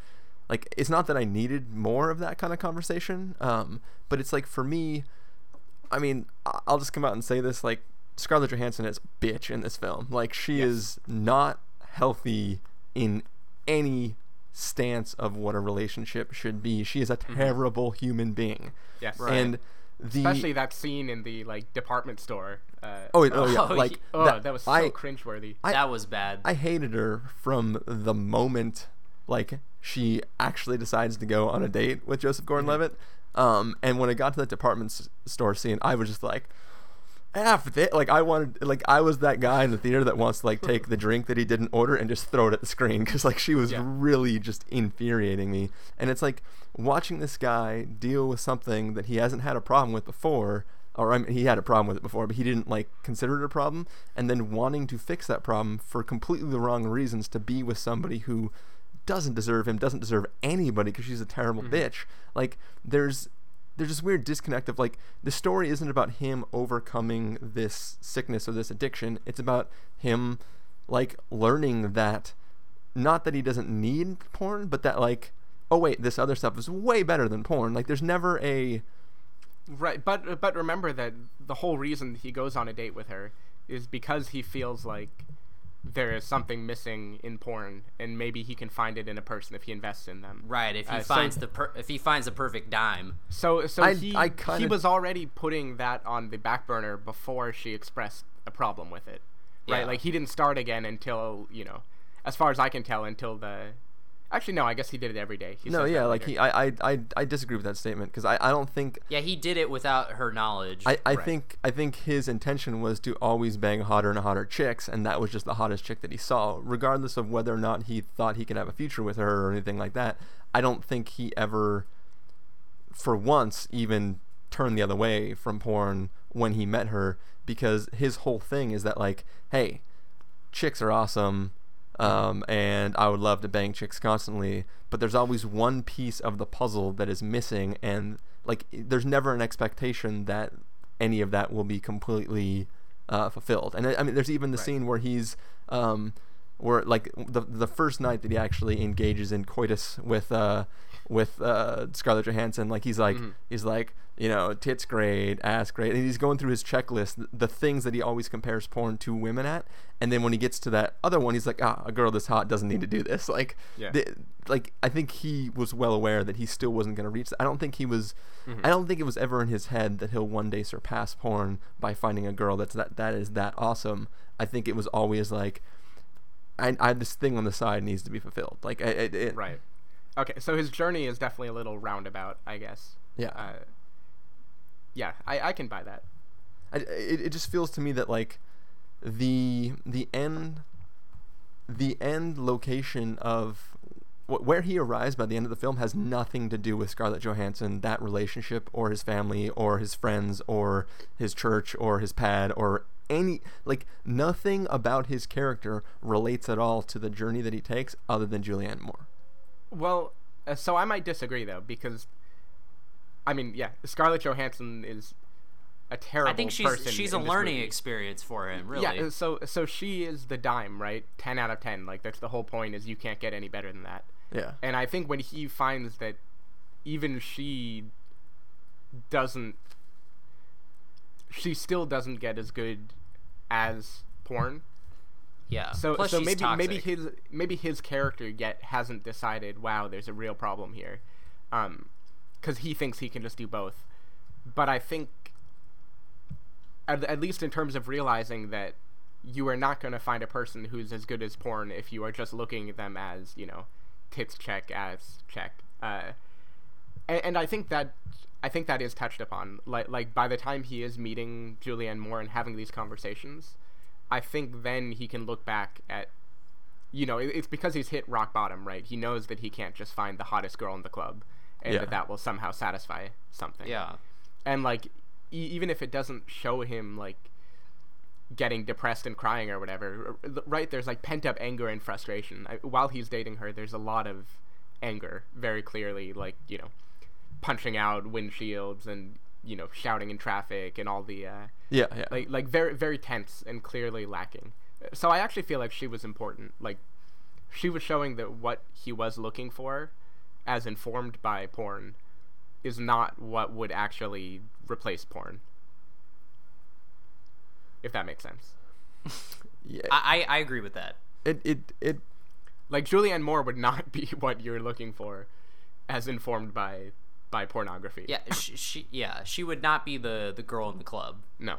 like it's not that I needed more of that kind of conversation. Um, but it's like for me I mean, I'll just come out and say this: like Scarlett Johansson is a bitch in this film. Like she Yes. is not healthy in any stance of what a relationship should be. She is a terrible human being. Yes. And the Especially that scene in the like department store. Uh, oh, oh yeah, Oh, like oh, that, that, was so I, cringeworthy. I- that was bad I hated her from the moment like she actually decides to go on a date with Joseph Gordon-Levitt. Um, and when it got to that department s- store scene, I was just like, after that, like I wanted, like I was that guy in the theater that wants to like take the drink that he didn't order and just throw it at the screen because like she was Yeah. really just infuriating me. And it's like watching this guy deal with something that he hasn't had a problem with before. Or I mean, he had a problem with it before, but he didn't like consider it a problem, and then wanting to fix that problem for completely the wrong reasons to be with somebody who doesn't deserve him, doesn't deserve anybody because she's a terrible mm-hmm. bitch. Like there's there's this weird disconnect of like the story isn't about him overcoming this sickness or this addiction. It's about him like learning that not that he doesn't need porn, but that like oh wait, this other stuff is way better than porn. Like there's never a Right, but uh, but remember that the whole reason he goes on a date with her is because he feels like there is something missing in porn, and maybe he can find it in a person if he invests in them. right if he Uh, so- finds the per- if he finds the perfect dime So so I- he I he kinda- was already putting that on the back burner before she expressed a problem with it. Right? Yeah. Like he didn't start again until, you know, as far as I can tell until the Actually no, I guess he did it every day. He no says yeah like later. he I, I I I disagree with that statement because I I don't think yeah he did it without her knowledge I, I Right. think I think his intention was to always bang hotter and hotter chicks, and that was just the hottest chick that he saw, regardless of whether or not he thought he could have a future with her or anything like that. I don't think he ever, for once, even turned the other way from porn when he met her, because his whole thing is that like, hey, chicks are awesome. Um, and I would love to bang chicks constantly, but there's always one piece of the puzzle that is missing, and like there's never an expectation that any of that will be completely uh, fulfilled. And I I mean, there's even the scene where he's um, where like the the first night that he actually engages in coitus with uh with uh Scarlett Johansson like he's like he's like you know tits great ass great and he's going through his checklist the things that he always compares porn to women at and then when he gets to that other one he's like ah a girl this hot doesn't need to do this like Yeah. the- like I think he was well aware that he still wasn't going to reach I don't think he was I don't think it was ever in his head that he'll one day surpass porn by finding a girl that's that that is that awesome I think it was always like I, I this thing on the side needs to be fulfilled. Like, I, it, Right. Okay, so his journey is definitely a little roundabout, I guess. Yeah. Uh, yeah, I, I can buy that. I, it, it just feels to me that like the the end the end location of wh- where he arrives by the end of the film has nothing to do with Scarlett Johansson, that relationship, or his family, or his friends, or his church, or his pad, or any like nothing about his character relates at all to the journey that he takes, other than Julianne Moore. Well, uh, so I might disagree though because, I mean, yeah, Scarlett Johansson is a terrible I think she's person. she's a learning movie. experience for him, really. Yeah, so so she is the dime, right? Ten out of ten. Like that's the whole point. Is you can't get any better than that. Yeah. And I think when he finds that even she doesn't, she still doesn't get as good as porn. Yeah. So Plus so maybe maybe his maybe his character yet hasn't decided. Wow, there's a real problem here, um, because he thinks he can just do both. But I think, at, at least in terms of realizing that you are not going to find a person who's as good as porn if you are just looking at them as you know, tits check, ass check. Uh, and, and I think that I think that is touched upon. Like like by the time he is meeting Julianne Moore and having these conversations, I think then he can look back at, you know, it- it's because he's hit rock bottom, right? He knows that he can't just find the hottest girl in the club, and Yeah. that that will somehow satisfy something. Yeah. And like, e- even if it doesn't show him like getting depressed and crying or whatever, r- r- right? There's like pent up anger and frustration. I, while he's dating her, there's a lot of anger, very clearly, like you know, punching out windshields and you know shouting in traffic and all the uh, Yeah, yeah. like like very very tense and clearly lacking. So I actually feel like she was important. Like she was showing that what he was looking for, as informed by porn, is not what would actually replace porn. If that makes sense. yeah. I, I I agree with that. it, it, it, Like Julianne Moore would not be what you're looking for, as informed by by pornography. Yeah, she, she yeah she would not be the the girl in the club. No.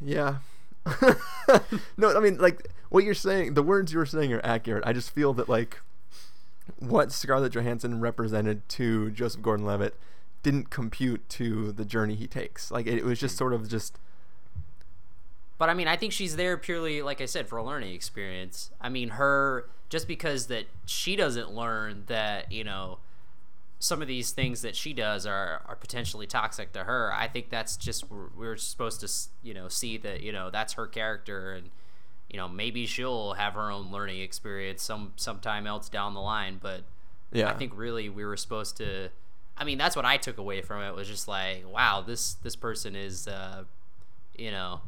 Yeah. no, I mean, like what you're saying, the words you were saying are accurate. I just feel that like what Scarlett Johansson represented to Joseph Gordon-Levitt didn't compute to the journey he takes. Like it, it was just hmm. sort of just But I mean, I think she's there purely, like I said, for a learning experience. I mean, her just because that she doesn't learn that you know some of these things that she does are are potentially toxic to her. I think that's just we're, we're supposed to you know see that you know that's her character and you know maybe she'll have her own learning experience some sometime else down the line. But yeah. I think really we were supposed to. I mean, that's what I took away from it was just like, wow, this this person is, uh, you know,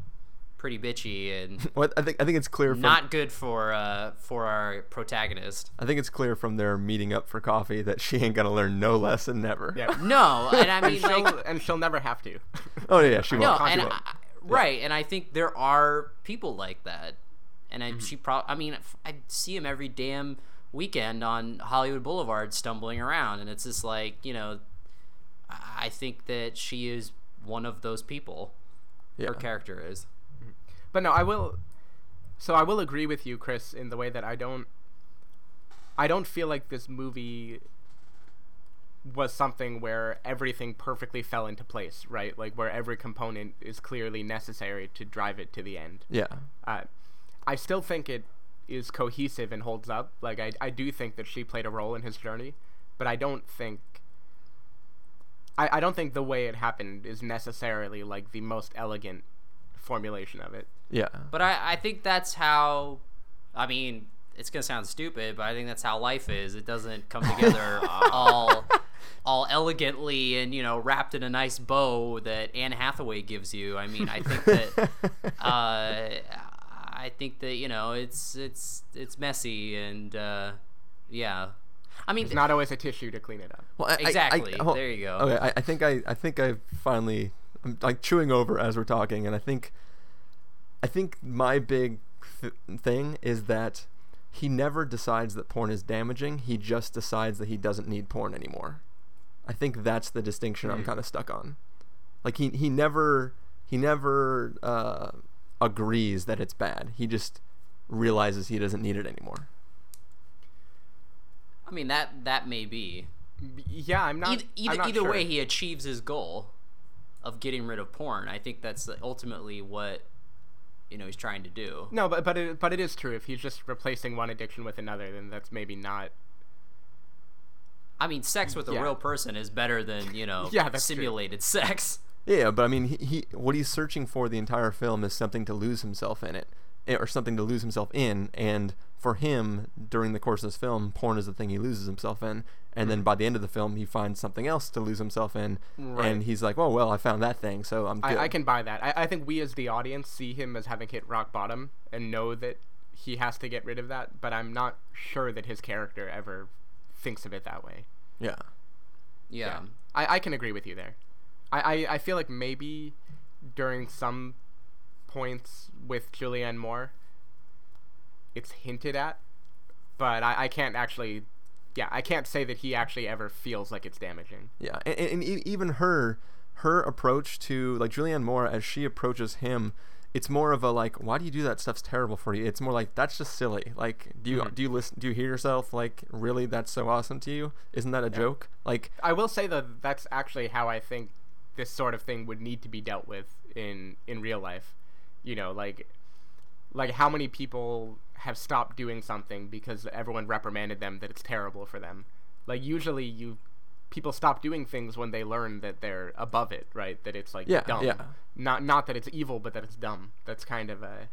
pretty bitchy and what I think I think it's clear from not good for uh for our protagonist. I think it's clear from their meeting up for coffee that she ain't gonna learn no lesson never. Yeah. No, and I And mean she'll, like and she'll never have to. Oh yeah, she won't. No, and She won't. I, right, and I think there are people like that, and Mm-hmm. I, she probably. I mean, I see him every damn weekend on Hollywood Boulevard stumbling around, and it's just like you know, I I think that she is one of those people. Yeah. Her character is. But no, I will. So I will agree with you, Chris, in the way that I don't. I don't feel like this movie was something where everything perfectly fell into place, right? Like where every component is clearly necessary to drive it to the end. Yeah. Uh, I still think it is cohesive and holds up. Like I, I do think that she played a role in his journey, but I don't think. I, I don't think the way it happened is necessarily like the most elegant formulation of it. Yeah. But I, I think that's how I mean, it's gonna sound stupid, but I think that's how life is. It doesn't come together all all elegantly and you know wrapped in a nice bow that Anne Hathaway gives you. I mean, I think that uh, I think that you know it's it's it's messy and uh, yeah. I mean, It's not always a tissue to clean it up. Well, I- I- I- Exactly. hold- There you go. Okay, I, I think I, I think I finally, I'm like chewing over as we're talking, and I think, I think my big th- thing is that he never decides that porn is damaging. He just decides that he doesn't need porn anymore. I think that's the distinction I'm Mhm. kind of stuck on. Like he he never he never uh, agrees that it's bad. He just realizes he doesn't need it anymore. I mean that that may be. Yeah, I'm not. either either, I'm not either sure. way, he achieves his goal of getting rid of porn. I think that's ultimately what you know he's trying to do. No, but but it, but it is true. If he's just replacing one addiction with another, then that's maybe not. I mean, sex with a Yeah. real person is better than you know Yeah, that's true. simulated sex. Yeah, but I mean, he, he what he's searching for the entire film is something to lose himself in it, eh, or something to lose himself in. And for him, during the course of this film, porn is the thing he loses himself in. And then mm. by the end of the film, he finds something else to lose himself in, Right. and he's like, "Oh well, I found that thing, so I'm good." I, I can buy that. I, I think we as the audience see him as having hit rock bottom and know that he has to get rid of that. But I'm not sure that his character ever thinks of it that way. Yeah. Yeah. I, I can agree with you there. I, I, I feel like maybe during some points with Julianne Moore, it's hinted at, but I, I can't actually, yeah, I can't say that he actually ever feels like it's damaging. Yeah, and, and e- even her her approach to like Julianne Moore as she approaches him, it's more of a like, why do you do that? Stuff's terrible for you. It's more like that's just silly. Like, do you Mhm. do you listen? Do you hear yourself? Like, really? That's so awesome to you? Isn't that a joke? Like, I will say though that's actually how I think this sort of thing would need to be dealt with in in real life. You know, like like how many people have stopped doing something because everyone reprimanded them that it's terrible for them. Like usually you people stop doing things when they learn that they're above it, right? That it's like Yeah, dumb. yeah. Not not that it's evil, but that it's dumb. That's kind of a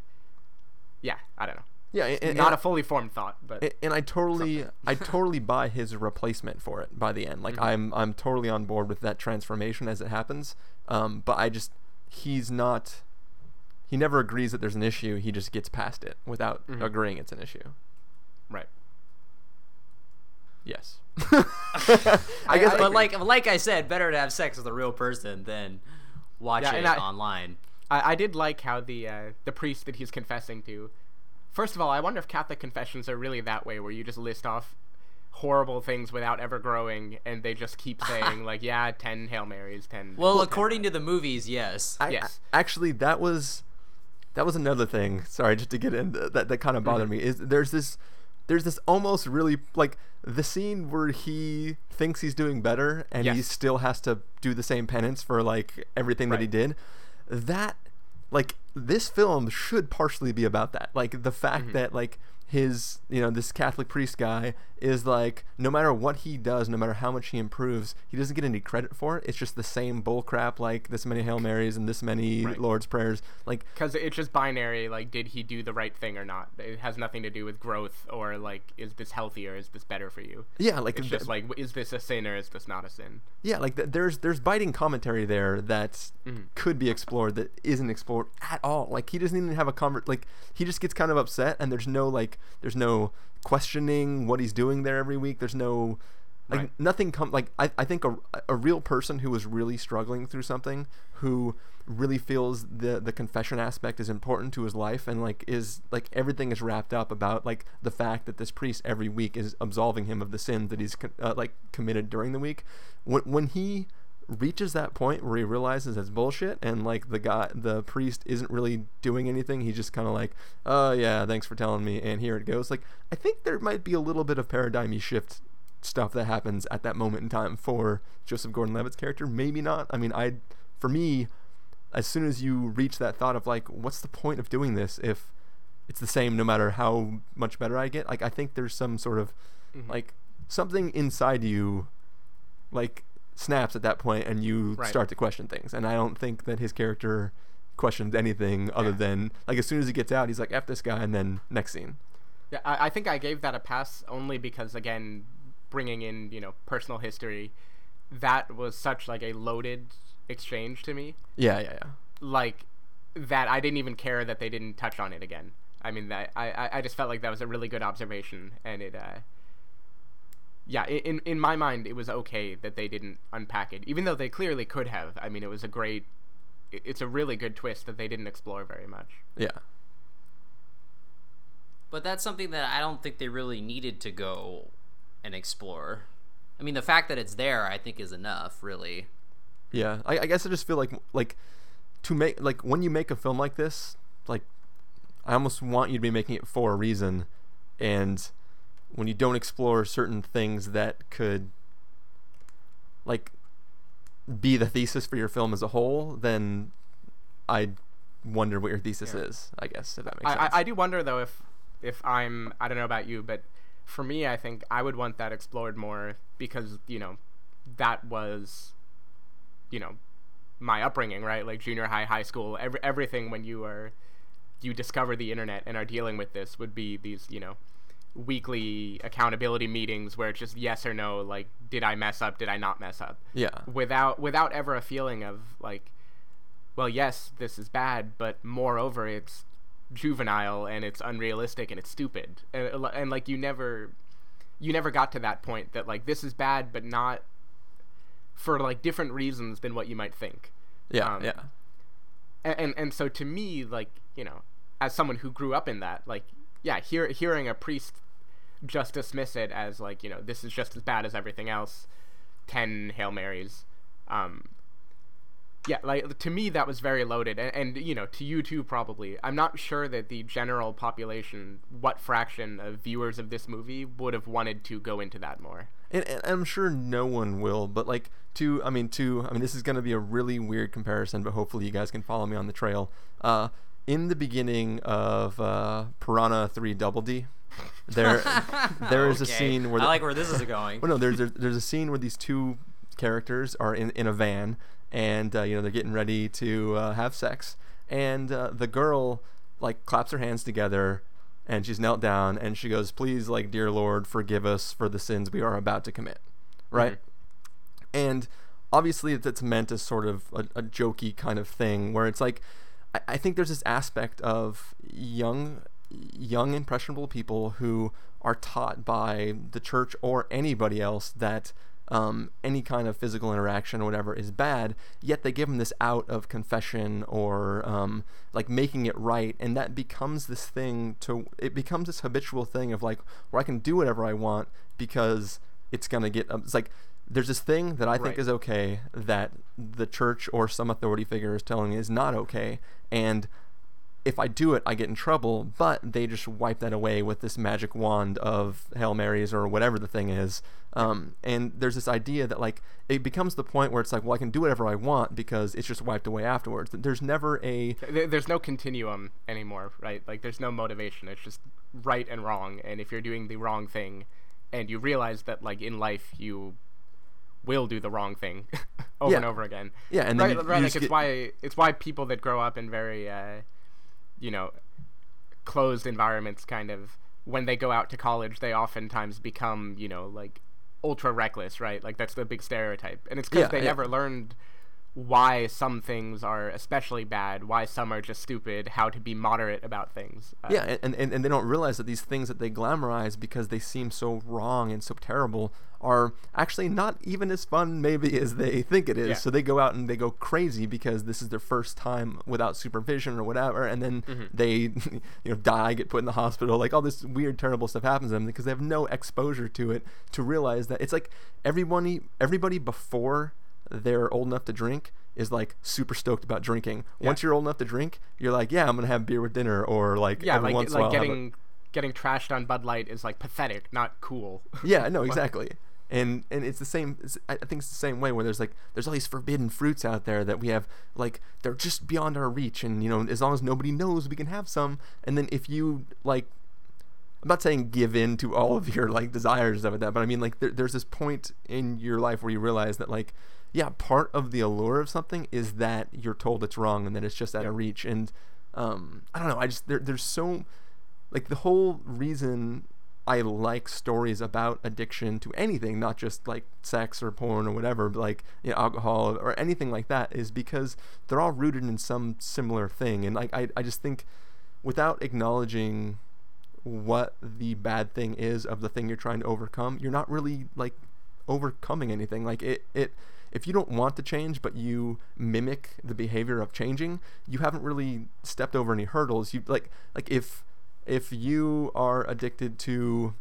yeah, I don't know. yeah, and, and- not a fully formed thought, but and I totally I totally buy his replacement for it by the end. Like Mhm. I'm I'm totally on board with that transformation as it happens. Um, but I just he's not he never agrees that there's an issue. He just gets past it without Mhm. agreeing it's an issue. right. Yes. I guess but like like I said, better to have sex with a real person than watch Yeah, it I- online. I, I did like how the uh, the priest that he's confessing to. First of all, I wonder if Catholic confessions are really that way, where you just list off horrible things without ever growing, and they just keep saying like, "Yeah, ten Hail Marys, ten. Well, according to the movies, yes. I, Yes. Actually, that was that was another thing. Sorry, just to get into that that kind of bothered me is there's this there's this almost really like the scene where he thinks he's doing better and he still has to do the same penance for like everything that he did. That like this film should partially be about that. Like the fact Mm-hmm. that like his you know this Catholic priest guy is like no matter what he does, no matter how much he improves, he doesn't get any credit for it. It's just the same bull crap like this many Hail Marys and this many Right. Lord's prayers. Like because it's just binary. Like, did he do the right thing or not? It has nothing to do with growth or like, is this healthy or is this better for you? yeah, like It's th- just like, is this a sin or is this not a sin? yeah, like th- there's there's biting commentary there that Mhm. could be explored that isn't explored at all. Like he doesn't even have a convert. Like he just gets kind of upset, and there's no like there's no questioning what he's doing there every week. There's no like Right. nothing come like I, I think a, a real person who is really struggling through something who really feels the the confession aspect is important to his life and like is like everything is wrapped up about like the fact that this priest every week is absolving him of the sins that he's uh, like committed during the week when when he reaches that point where he realizes it's bullshit and like the guy the priest isn't really doing anything. He's just kind of like oh yeah thanks for telling me and here it goes. Like i think there might be a little bit of paradigm shift stuff that happens at that moment in time for joseph gordon-levitt's character. Maybe not. I mean i for me as soon as you reach that thought of like what's the point of doing this if it's the same no matter how much better i get? Like i think there's some sort of Mhm. like something inside you like snaps at that point and you Right. start to question things and i don't think that his character questioned anything other Yeah. than like as soon as he gets out he's like f this guy and then next scene Yeah, I, I think I gave that a pass only because again, bringing in you know personal history, that was such like a loaded exchange to me. Yeah, yeah, yeah. Like that, I didn't even care that they didn't touch on it again. I mean, that I I- I just felt like that was a really good observation, and it. uh yeah, in in my mind, it was okay that they didn't unpack it, even though they clearly could have. I mean, it was a great, it's a really good twist that they didn't explore very much. Yeah. But that's something that I don't think they really needed to go and explore. I mean, the fact that it's there, I think, is enough, really. Yeah, I, I guess I just feel like like to make like when you make a film like this, like I almost want you to be making it for a reason, and when you don't explore certain things that could like be the thesis for your film as a whole, then I wonder what your thesis Yeah. is. I guess if that makes I, sense. I, I do wonder though if if I'm I don't know about you, but for me, I think I would want that explored more because you know that was you know my upbringing, right? Like junior high, high school, every, everything when you are you discover the internet and are dealing with this would be these you know weekly accountability meetings where it's just yes or no like did i mess up did i not mess up? Yeah. without without ever a feeling of like well yes this is bad but moreover it's juvenile and it's unrealistic and it's stupid. And, and like you never you never got to that point that like this is bad but not for like different reasons than what you might think. Yeah, um, yeah, and, and and so to me like you know as someone who grew up in that like yeah hear, hearing a priest just dismiss it as like you know this is just as bad as everything else. 10 hail marys. Um yeah like to me that was very loaded. And, and you know to you too probably. I'm not sure that the general population what fraction of viewers of this movie would have wanted to go into that more. And, and I'm sure no one will, but like to, I mean, to, I mean, this is going to be a really weird comparison, but hopefully you guys can follow me on the trail. Uh, in the beginning of uh, Piranha 3 Double D, there, there is a scene where I like where this is going. well, no, there's there's, there's a scene where these two characters are in, in a van, and uh, you know they're getting ready to uh, have sex, and uh, the girl like claps her hands together, and she's knelt down, and she goes, "Please, like, dear Lord, forgive us for the sins we are about to commit," right? And obviously, that's meant as sort of a, a jokey kind of thing, where it's like, I, think there's this aspect of young, young impressionable people who are taught by the church or anybody else that um, any kind of physical interaction or whatever is bad, yet they give them this out of confession or um, like making it right, and that becomes this thing to it becomes this habitual thing of like where I can do whatever I want because it's gonna get it's like there's this thing that I think Right. is okay that the church or some authority figure is telling me is not okay, and if I do it, I get in trouble, but they just wipe that away with this magic wand of Hail Marys or whatever the thing is. Um, and there's this idea that, like, it becomes the point where it's like, well, I can do whatever I want because it's just wiped away afterwards. There's never a. There's no continuum anymore right like there's no motivation it's just right and wrong and if you're doing the wrong thing and you realize that like in life you will do the wrong thing over Yeah. and over again Yeah, and then right, you- right you like it's get- why it's why people that grow up in very uh you know closed environments kind of when they go out to college they oftentimes become you know like ultra reckless right like that's the big stereotype and it's because Yeah, they yeah. never learned why some things are especially bad why some are just stupid how to be moderate about things Uh, Yeah, and, and, and they don't realize that these things that they glamorize because they seem so wrong and so terrible are actually not even as fun maybe as they think it is. Yeah. So they go out and they go crazy because this is their first time without supervision or whatever, and then Mm-hmm. they you know die, get put in the hospital, like all this weird, terrible stuff happens to them because they have no exposure to it to realize that it's like everybody everybody before they're old enough to drink is like super stoked about drinking. Once you're old enough to drink, you're like, yeah, I'm gonna have beer with dinner, or like yeah every like once like while getting getting trashed on bud light is like pathetic not cool. Yeah no exactly. And and it's the same it's, i I think it's the same way where there's like there's all these forbidden fruits out there that we have like they're just beyond our reach and you know as long as nobody knows we can have some. And then if you like i'm not saying give in to all of your like desires and stuff like that but i mean like there, there's this point in your life where you realize that like yeah part of the allure of something is that you're told it's wrong and that it's just out of reach and um i don't know i just there, there's so like the whole reason I like stories about addiction to anything, not just like sex or porn or whatever, but like you know, alcohol or anything like that, is because they're all rooted in some similar thing. And like I, I just think without acknowledging what the bad thing is of the thing you're trying to overcome, you're not really like overcoming anything. Like it, it if you don't want to change but you mimic the behavior of changing, you haven't really stepped over any hurdles. You like like if if you are addicted to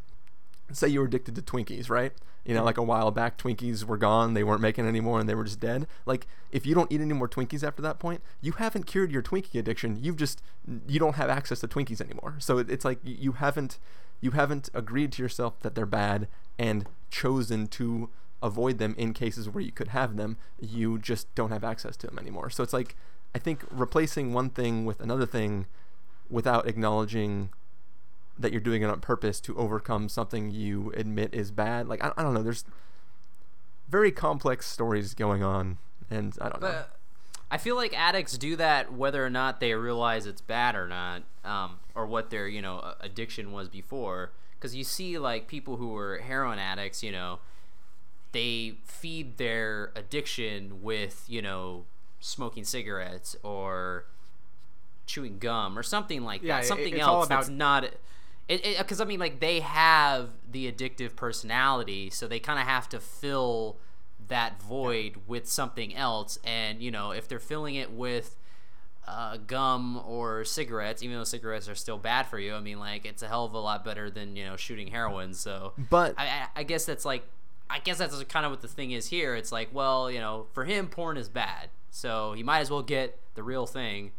say you were addicted to Twinkies, right? You know, mm-hmm. like a while back, Twinkies were gone, they weren't making anymore, and they were just dead. Like, if you don't eat any more Twinkies after that point, you haven't cured your Twinkie addiction. You've just you don't have access to Twinkies anymore. So it, it's like you haven't you haven't agreed to yourself that they're bad and chosen to avoid them in cases where you could have them. You just don't have access to them anymore. So it's like I think replacing one thing with another thing without acknowledging that you're doing it on purpose to overcome something you admit is bad. Like I, I don't know. There's very complex stories going on, and I don't know. I feel like addicts do that whether or not they realize it's bad or not, um, or what their you know addiction was before. Because you see like people who were heroin addicts, you know, they feed their addiction with you know smoking cigarettes or chewing gum or something like Yeah, that. it- Something all else that's about- not. It because I mean like they have the addictive personality, so they kind of have to fill that void with something else. And you know if they're filling it with uh, gum or cigarettes, even though cigarettes are still bad for you, I mean like it's a hell of a lot better than you know shooting heroin. So But- I, I guess that's like I guess that's kind of what the thing is here. It's like well you know for him porn is bad, so he might as well get the real thing.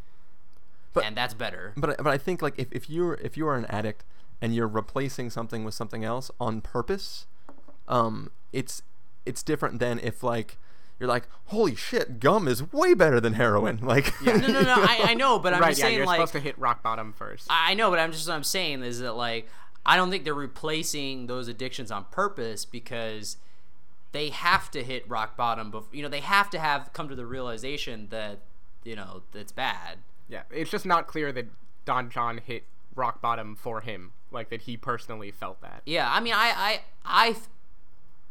But- and that's better. But I- but I think like if, if you're if you are an addict and you're replacing something with something else on purpose, um, it's it's different than if like you're like holy shit, gum is way better than heroin. Like no, no, no. I, I know, but I'm right, just yeah, saying you're like supposed to hit rock bottom first. I know, but I'm just what I'm saying is that like I don't think they're replacing those addictions on purpose because they have to hit rock bottom. Before, you know, they have to have come to the realization that you know that's bad. Yeah, it's just not clear that Don Jon hit rock bottom for him, like that he personally felt that. Yeah, I mean, I, I, I,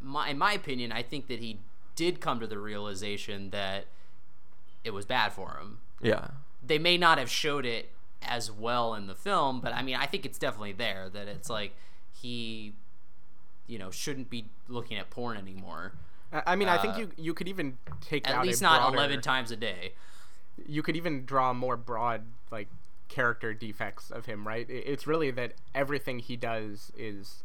my, in my opinion, I think that he did come to the realization that it was bad for him. yeah. They may not have showed it as well in the film, but I mean, I think it's definitely there that it's like he, you know, shouldn't be looking at porn anymore. I I mean, I think Uh, you you could even take At out least a not broader- 11 times a day. you could even draw more broad like character defects of him right it's really that everything he does is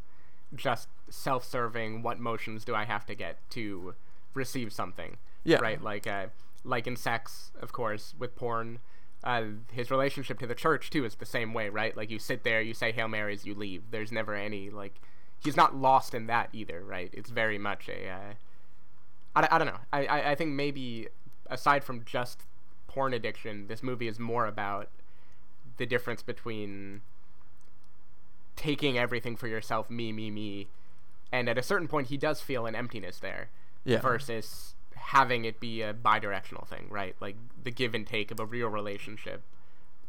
just self-serving what motions do i have to get to receive something Yeah. right like uh like in sex of course with porn uh, his relationship to the church too is the same way right like you sit there you say hail marys you leave there's never any like he's not lost in that either right it's very much a uh, I, I don't know. I, I, I think maybe aside from just porn addiction, this movie is more about the difference between taking everything for yourself, me, me, me, and at a certain point, he does feel an emptiness there. Yeah. Versus having it be a bi-directional thing, right? Like the give and take of a real relationship,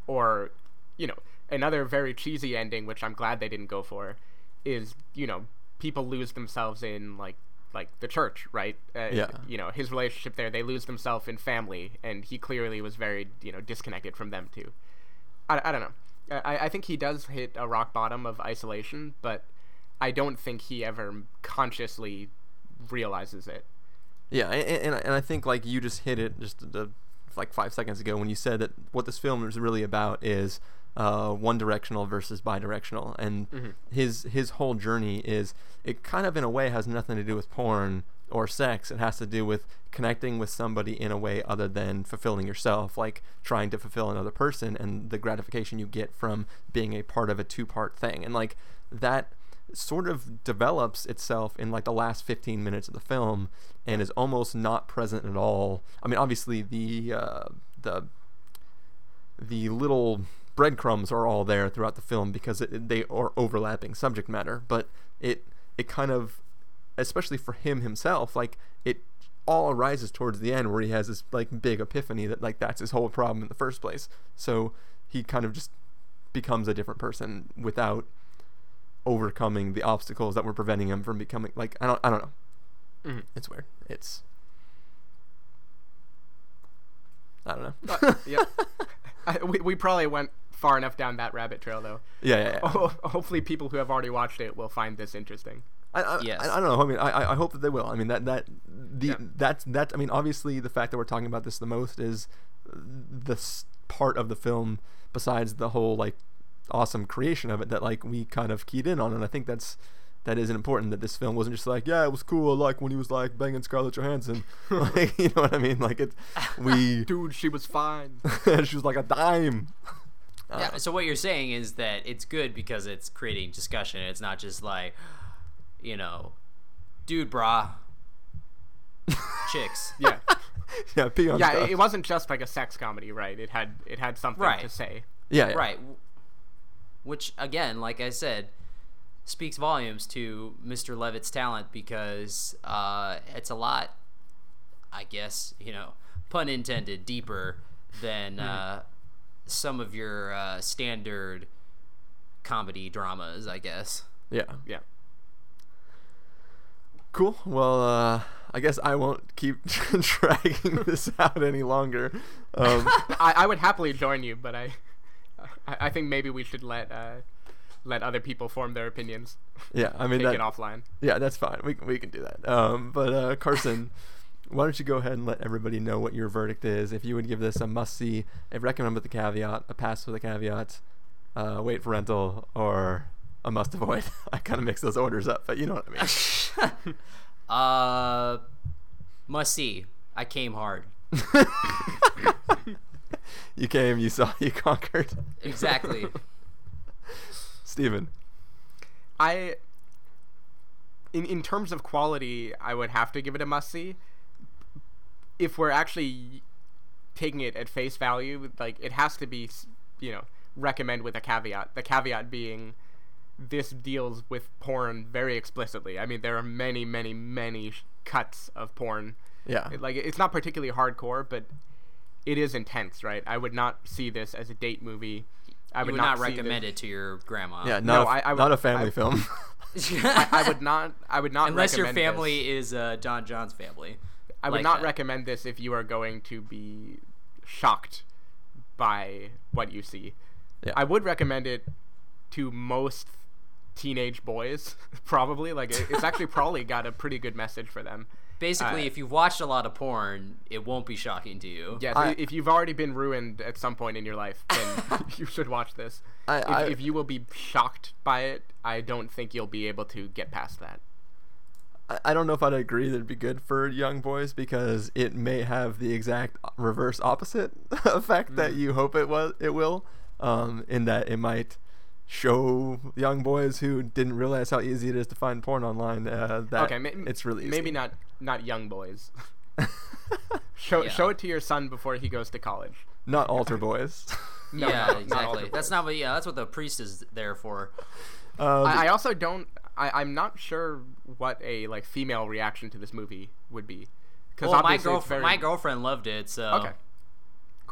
or you know, another very cheesy ending, which I'm glad they didn't go for, is you know people lose themselves in like like the church, right? Uh, Yeah. You know, his relationship there, they lose themselves in family, and he clearly was very, you know, disconnected from them too. I, I don't know. I, I think he does hit a rock bottom of isolation, but I don't think he ever consciously realizes it. Yeah, and, and, and I think like you just hit it just like five seconds ago when you said that what this film is really about is uh, one directional versus bi-directional, and his his whole journey is it kind of in a way has nothing to do with porn or sex. It has to do with connecting with somebody in a way other than fulfilling yourself, like trying to fulfill another person and the gratification you get from being a part of a two-part thing, and like that sort of develops itself in like the last 15 minutes of the film and is almost not present at all. I mean, obviously the uh, the the little breadcrumbs are all there throughout the film because it, they are overlapping subject matter, but it it kind of especially for him himself like it all arises towards the end where he has this like big epiphany that like that's his whole problem in the first place. So he kind of just becomes a different person without overcoming the obstacles that were preventing him from becoming like I don't I don't know. Mhm. It's weird. It's I don't know. Uh, yeah. I, we, we probably went far enough down that rabbit trail, though. Yeah, yeah, yeah. Hopefully, people who have already watched it will find this interesting. I, I, Yes. I, I don't know. I mean, I, I- I hope that they will. I mean, that that the Yeah. that's that. I mean, obviously, the fact that we're talking about this the most is the s- part of the film besides the whole like awesome creation of it that like we kind of keyed in on, and I think that's that is important that this film wasn't just like yeah it was cool like when he was like banging Scarlett Johansson like you know what I mean like it we Dude, she was fine. she was like a dime Yeah. Uh, so what you're saying is that it's good because it's creating discussion. It's not just like, you know, dude, brah, chicks. yeah. yeah pee on Yeah, stuff. it, it wasn't just like a sex comedy, right? It had it had something Right. to say. yeah, yeah. Right. Which again, like I said, speaks volumes to Mr. Levitt's talent because uh, it's a lot, I guess, you know, pun intended, deeper than uh, some of your uh, standard comedy dramas, I guess. yeah Yeah. Cool. Well, uh, I guess I won't keep dragging this out any longer. Um, I, I would happily join you, but I, I, I think maybe we should let uh, let other people form their opinions. yeah, I mean Take that. it offline. Yeah, that's fine. We can- we can do that. Um, but uh, Carson, why don't you go ahead and let everybody know what your verdict is? If you would give this a must see, a recommend with a caveat, a pass with a caveat, uh, wait for rental, or a must avoid. I kind of mix those orders up, but you know what I mean. Uh, must see. I came hard. You came, you saw, you conquered. Exactly. Stephen. I in in terms of quality, I would have to give it a must see. If we're actually taking it at face value, like it has to be, you know, recommend with a caveat. The caveat being this deals with porn very explicitly. I mean, there are many, many, many sh- cuts of porn. Yeah. It- like it's not particularly hardcore, but it is intense, right? I would not see this as a date movie. I would, would not, see recommend this- it to your grandma. Yeah, No, not, a, I- I would- not a family I- film. I, I would not. I would not. Unless your family this. is uh, Don Jon's family. I would like not that. recommend this if you are going to be shocked by what you see. Yeah. I would recommend it to most teenage boys, probably. Like it, it's actually probably got a pretty good message for them. Basically, Uh, if you've watched a lot of porn, it won't be shocking to you. Yes, I- i if you've already been ruined at some point in your life, then you should watch this. I- if, I- if you will be shocked by it, I don't think you'll be able to get past that. I- I don't know if I'd agree that it'd be good for young boys because it may have the exact reverse opposite effect that you hope it was it will. Um, in that it might show young boys who didn't realize how easy it is to find porn online uh, that okay, ma- it's really easy. maybe not not young boys. show Yeah. show it to your son before he goes to college. not altar boys. No, yeah, not exactly. altar That's not what. Yeah, that's what the priest is there for. Uh, I, I also don't. I, I'm not sure what a like female reaction to this movie would be. Because Well, my girlfriend, my girlfriend loved it, so Okay.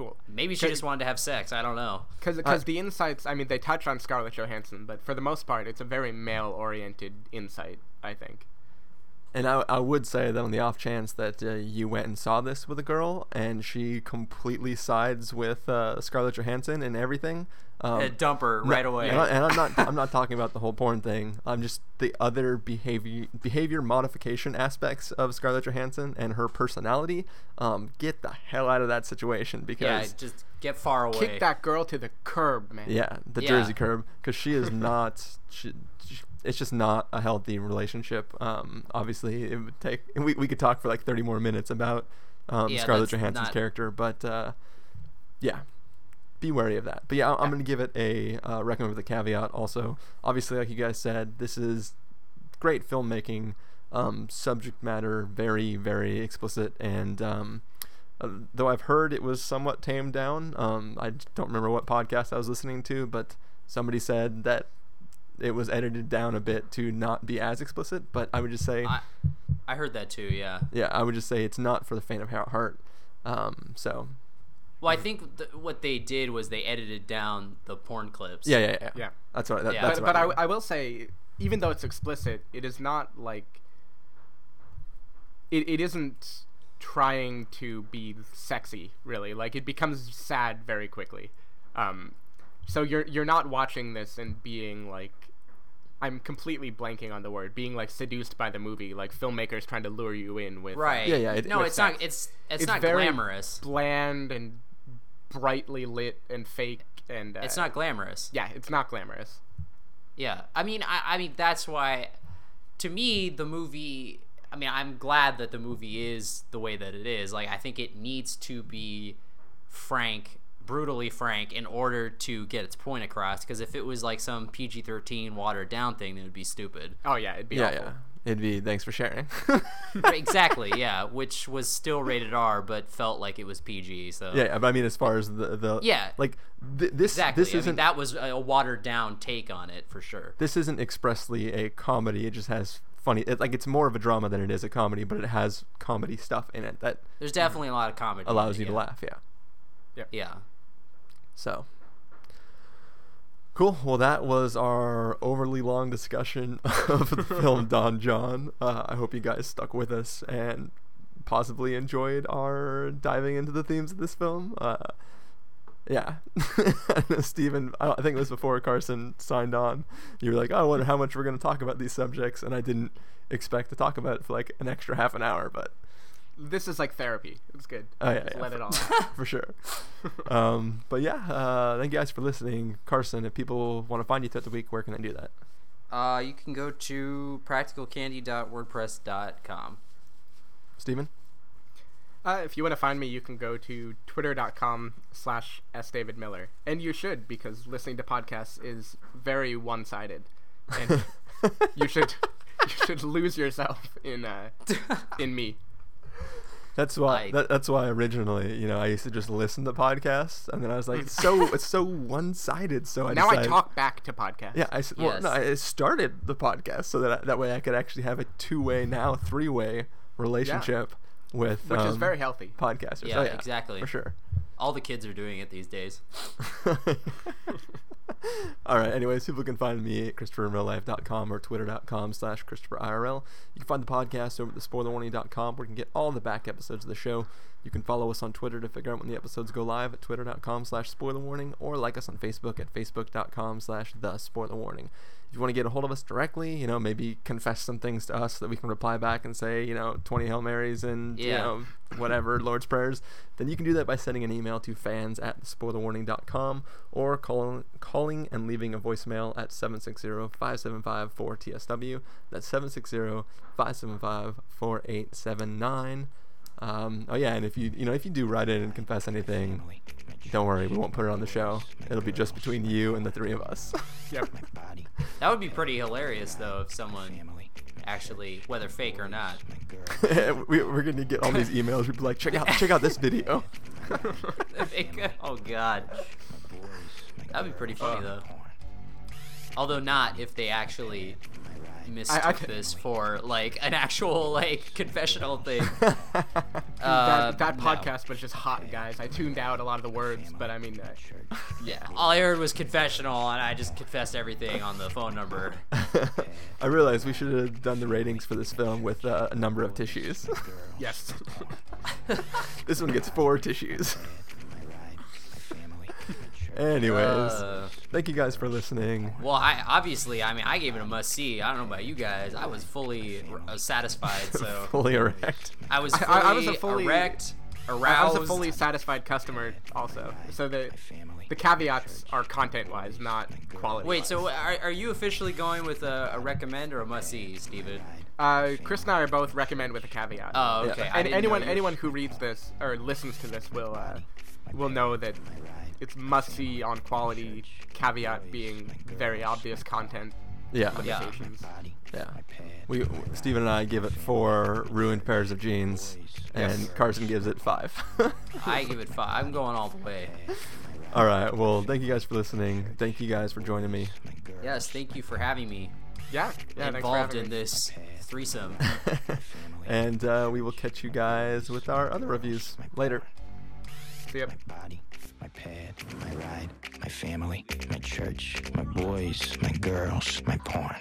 Cool. maybe she just wanted to have sex. I don't know. Because because uh, the insights. I mean, they touch on Scarlett Johansson, but for the most part, it's a very male-oriented insight. I think. And I, I would say that on the off chance that uh, you went and saw this with a girl and she completely sides with uh, Scarlett Johansson and everything, um, dump her no- right away. And, I, and I'm not I'm not talking about the whole porn thing. I'm just the other behavior behavior modification aspects of Scarlett Johansson and her personality. Um, get the hell out of that situation yeah, because just get far away. Kick that girl to the curb, man. yeah, the Yeah. Jersey curb because she is not. She, she- it's just not a healthy relationship. Um, obviously, it would take. We we could talk for like thirty more minutes about um, Yeah, Scarlett Johansson's not- character, but uh, yeah, be wary of that. But yeah, I- I'm gonna give it a uh, recommend with a caveat. Also, obviously, like you guys said, this is great filmmaking. Um, subject matter very very explicit and. Um, uh, though I've heard it was somewhat tamed down. Um, I don't remember what podcast I was listening to, but somebody said that it was edited down a bit to not be as explicit. But I would just say, I, I heard that too. Yeah. yeah, I would just say it's not for the faint of heart. Um, so, Well, I think th- what they did was they edited down the porn clips. Yeah, yeah, yeah. Yeah. That's what. That, Yeah. That's but what but I, mean. I will say, even though it's explicit, it is not like it, it isn't trying to be sexy really. Like it becomes sad very quickly. Um, so you're you're not watching this and being like. I'm completely blanking on the word. Being like seduced by the movie, like filmmakers trying to lure you in with. Right. Yeah, yeah, it- no, with it's not. It's it's, It's not very glamorous. bland and brightly lit and fake and. Uh, It's not glamorous. Yeah, it's not glamorous. Yeah, I mean, I, I mean that's why, to me, the movie. I mean, I'm glad that the movie is the way that it is. Like, I think it needs to be frank, brutally frank, in order to get its point across. Because if it was like some PG-13 watered down thing, then it would be stupid. Oh yeah, it'd be yeah, awful. yeah. It'd be thanks for sharing. exactly. Yeah, which was still rated R, but felt like it was PG. So yeah, yeah, but I mean, as far as the the Yeah. like th- this exactly. this I isn't that was a watered down take on it for sure. this isn't expressly a comedy. It just has funny. It, like it's more of a drama than it is a comedy, but it has comedy stuff in it that There's definitely a lot of comedy. in allows it, you to laugh, yeah. laugh. Yeah. Yeah. So cool. Well, that was our overly long discussion of the film Don Jon. Uh, I hope you guys stuck with us and possibly enjoyed our diving into the themes of this film. Uh, yeah, I know, Stephen, I I think it was before Carson signed on. You were like, oh, I wonder how much we're going to talk about these subjects, and I didn't expect to talk about it for like an extra half an hour, but This is like therapy. It's good. Oh yeah, Just yeah, let for, it all out. for sure. um, but yeah, uh, thank you guys for listening, Carson. If people want to find you throughout the week, where can they do that? Uh, you can go to practicalcandy.wordpress.com. Stephen? Uh, if you want to find me, you can go to twitter.com slash sdavidmiller. And you should, because listening to podcasts is very one-sided. And you should you should lose yourself in uh, in me. That's why. Like- that, that's why originally, you know, I used to just listen to podcasts, and then I was like, it's so it's so one-sided. So I now I talk back to podcasts. Yeah, I s- well, no, I started the podcast so that I, that way I could actually have a two-way now three-way relationship with Which is um, very healthy. podcasters. Yeah, Oh, exactly. for sure. All the kids are doing it these days. All right. Anyways, people can find me at ChristopherInRealLife.com or Twitter.com slash ChristopherIRL. You can find the podcast over at TheSpoilerWarning.com where you can get all the back episodes of the show. You can follow us on Twitter to figure out when the episodes go live at Twitter.com slash SpoilerWarning or like us on Facebook at Facebook.com slash The Warning. If you want to get a hold of us directly, you know, maybe confess some things to us that we can reply back and say, you know, 20 Hail Marys and, you know, whatever, Lord's Prayers, then you can do that by sending an email to fans at spoilerwarning.com or call, calling and leaving a voicemail at 760-575-4TSW. That's 760-575-4879. Um, oh yeah, and if you you know if you do write in and confess anything, don't worry, we won't put it on the show. It'll be just between you and the three of us. Yep. That would be pretty hilarious, though, if someone actually, whether fake or not. we, we're gonna get all these emails. We'd be like, check out check out this video. oh God, that'd be pretty funny though. Although not if they actually mistook I- this for like an actual like confessional thing. that Uh, that no. podcast was just hot, guys. I tuned out a lot of the words, but I mean, uh, Yeah, all I heard was confessional, and I just confessed everything on the phone number. I realized we should have done the ratings for this film with uh, a number of tissues. yes. this one gets four tissues. Anyways, Uh, thank you guys for listening. Well, I obviously, I mean, I gave it a must see. I don't know about you guys. I was fully uh, satisfied, so Fully erect. I was fully, I- I was a fully- erect, I was a fully satisfied customer, also. So the the caveats are content-wise, not quality. Wait, so are, are you officially going with a, a recommend or a must see, Stephen? Uh, Chris and I are both recommend with a caveat. Oh, okay. I And anyone anyone who reads this or listens to this will uh, will know that it's must see on quality. Caveat being very obvious content Yeah. limitations. Yeah. We Stephen and I give it four ruined pairs of jeans, and Yes. Carson gives it five. I give it five. I'm going all the way. All right. Well, thank you guys for listening. Thank you guys for joining me. Yes, thank you for having me Yeah, yeah. involved in me. this threesome. and uh, we will catch you guys with our other reviews later. Yep. My body, my pad, my ride, my family, my church, my boys, my girls, my porn.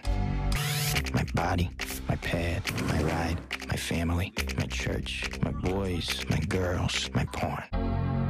My body, my pad, my ride, my family, my church, my boys, my girls, my porn.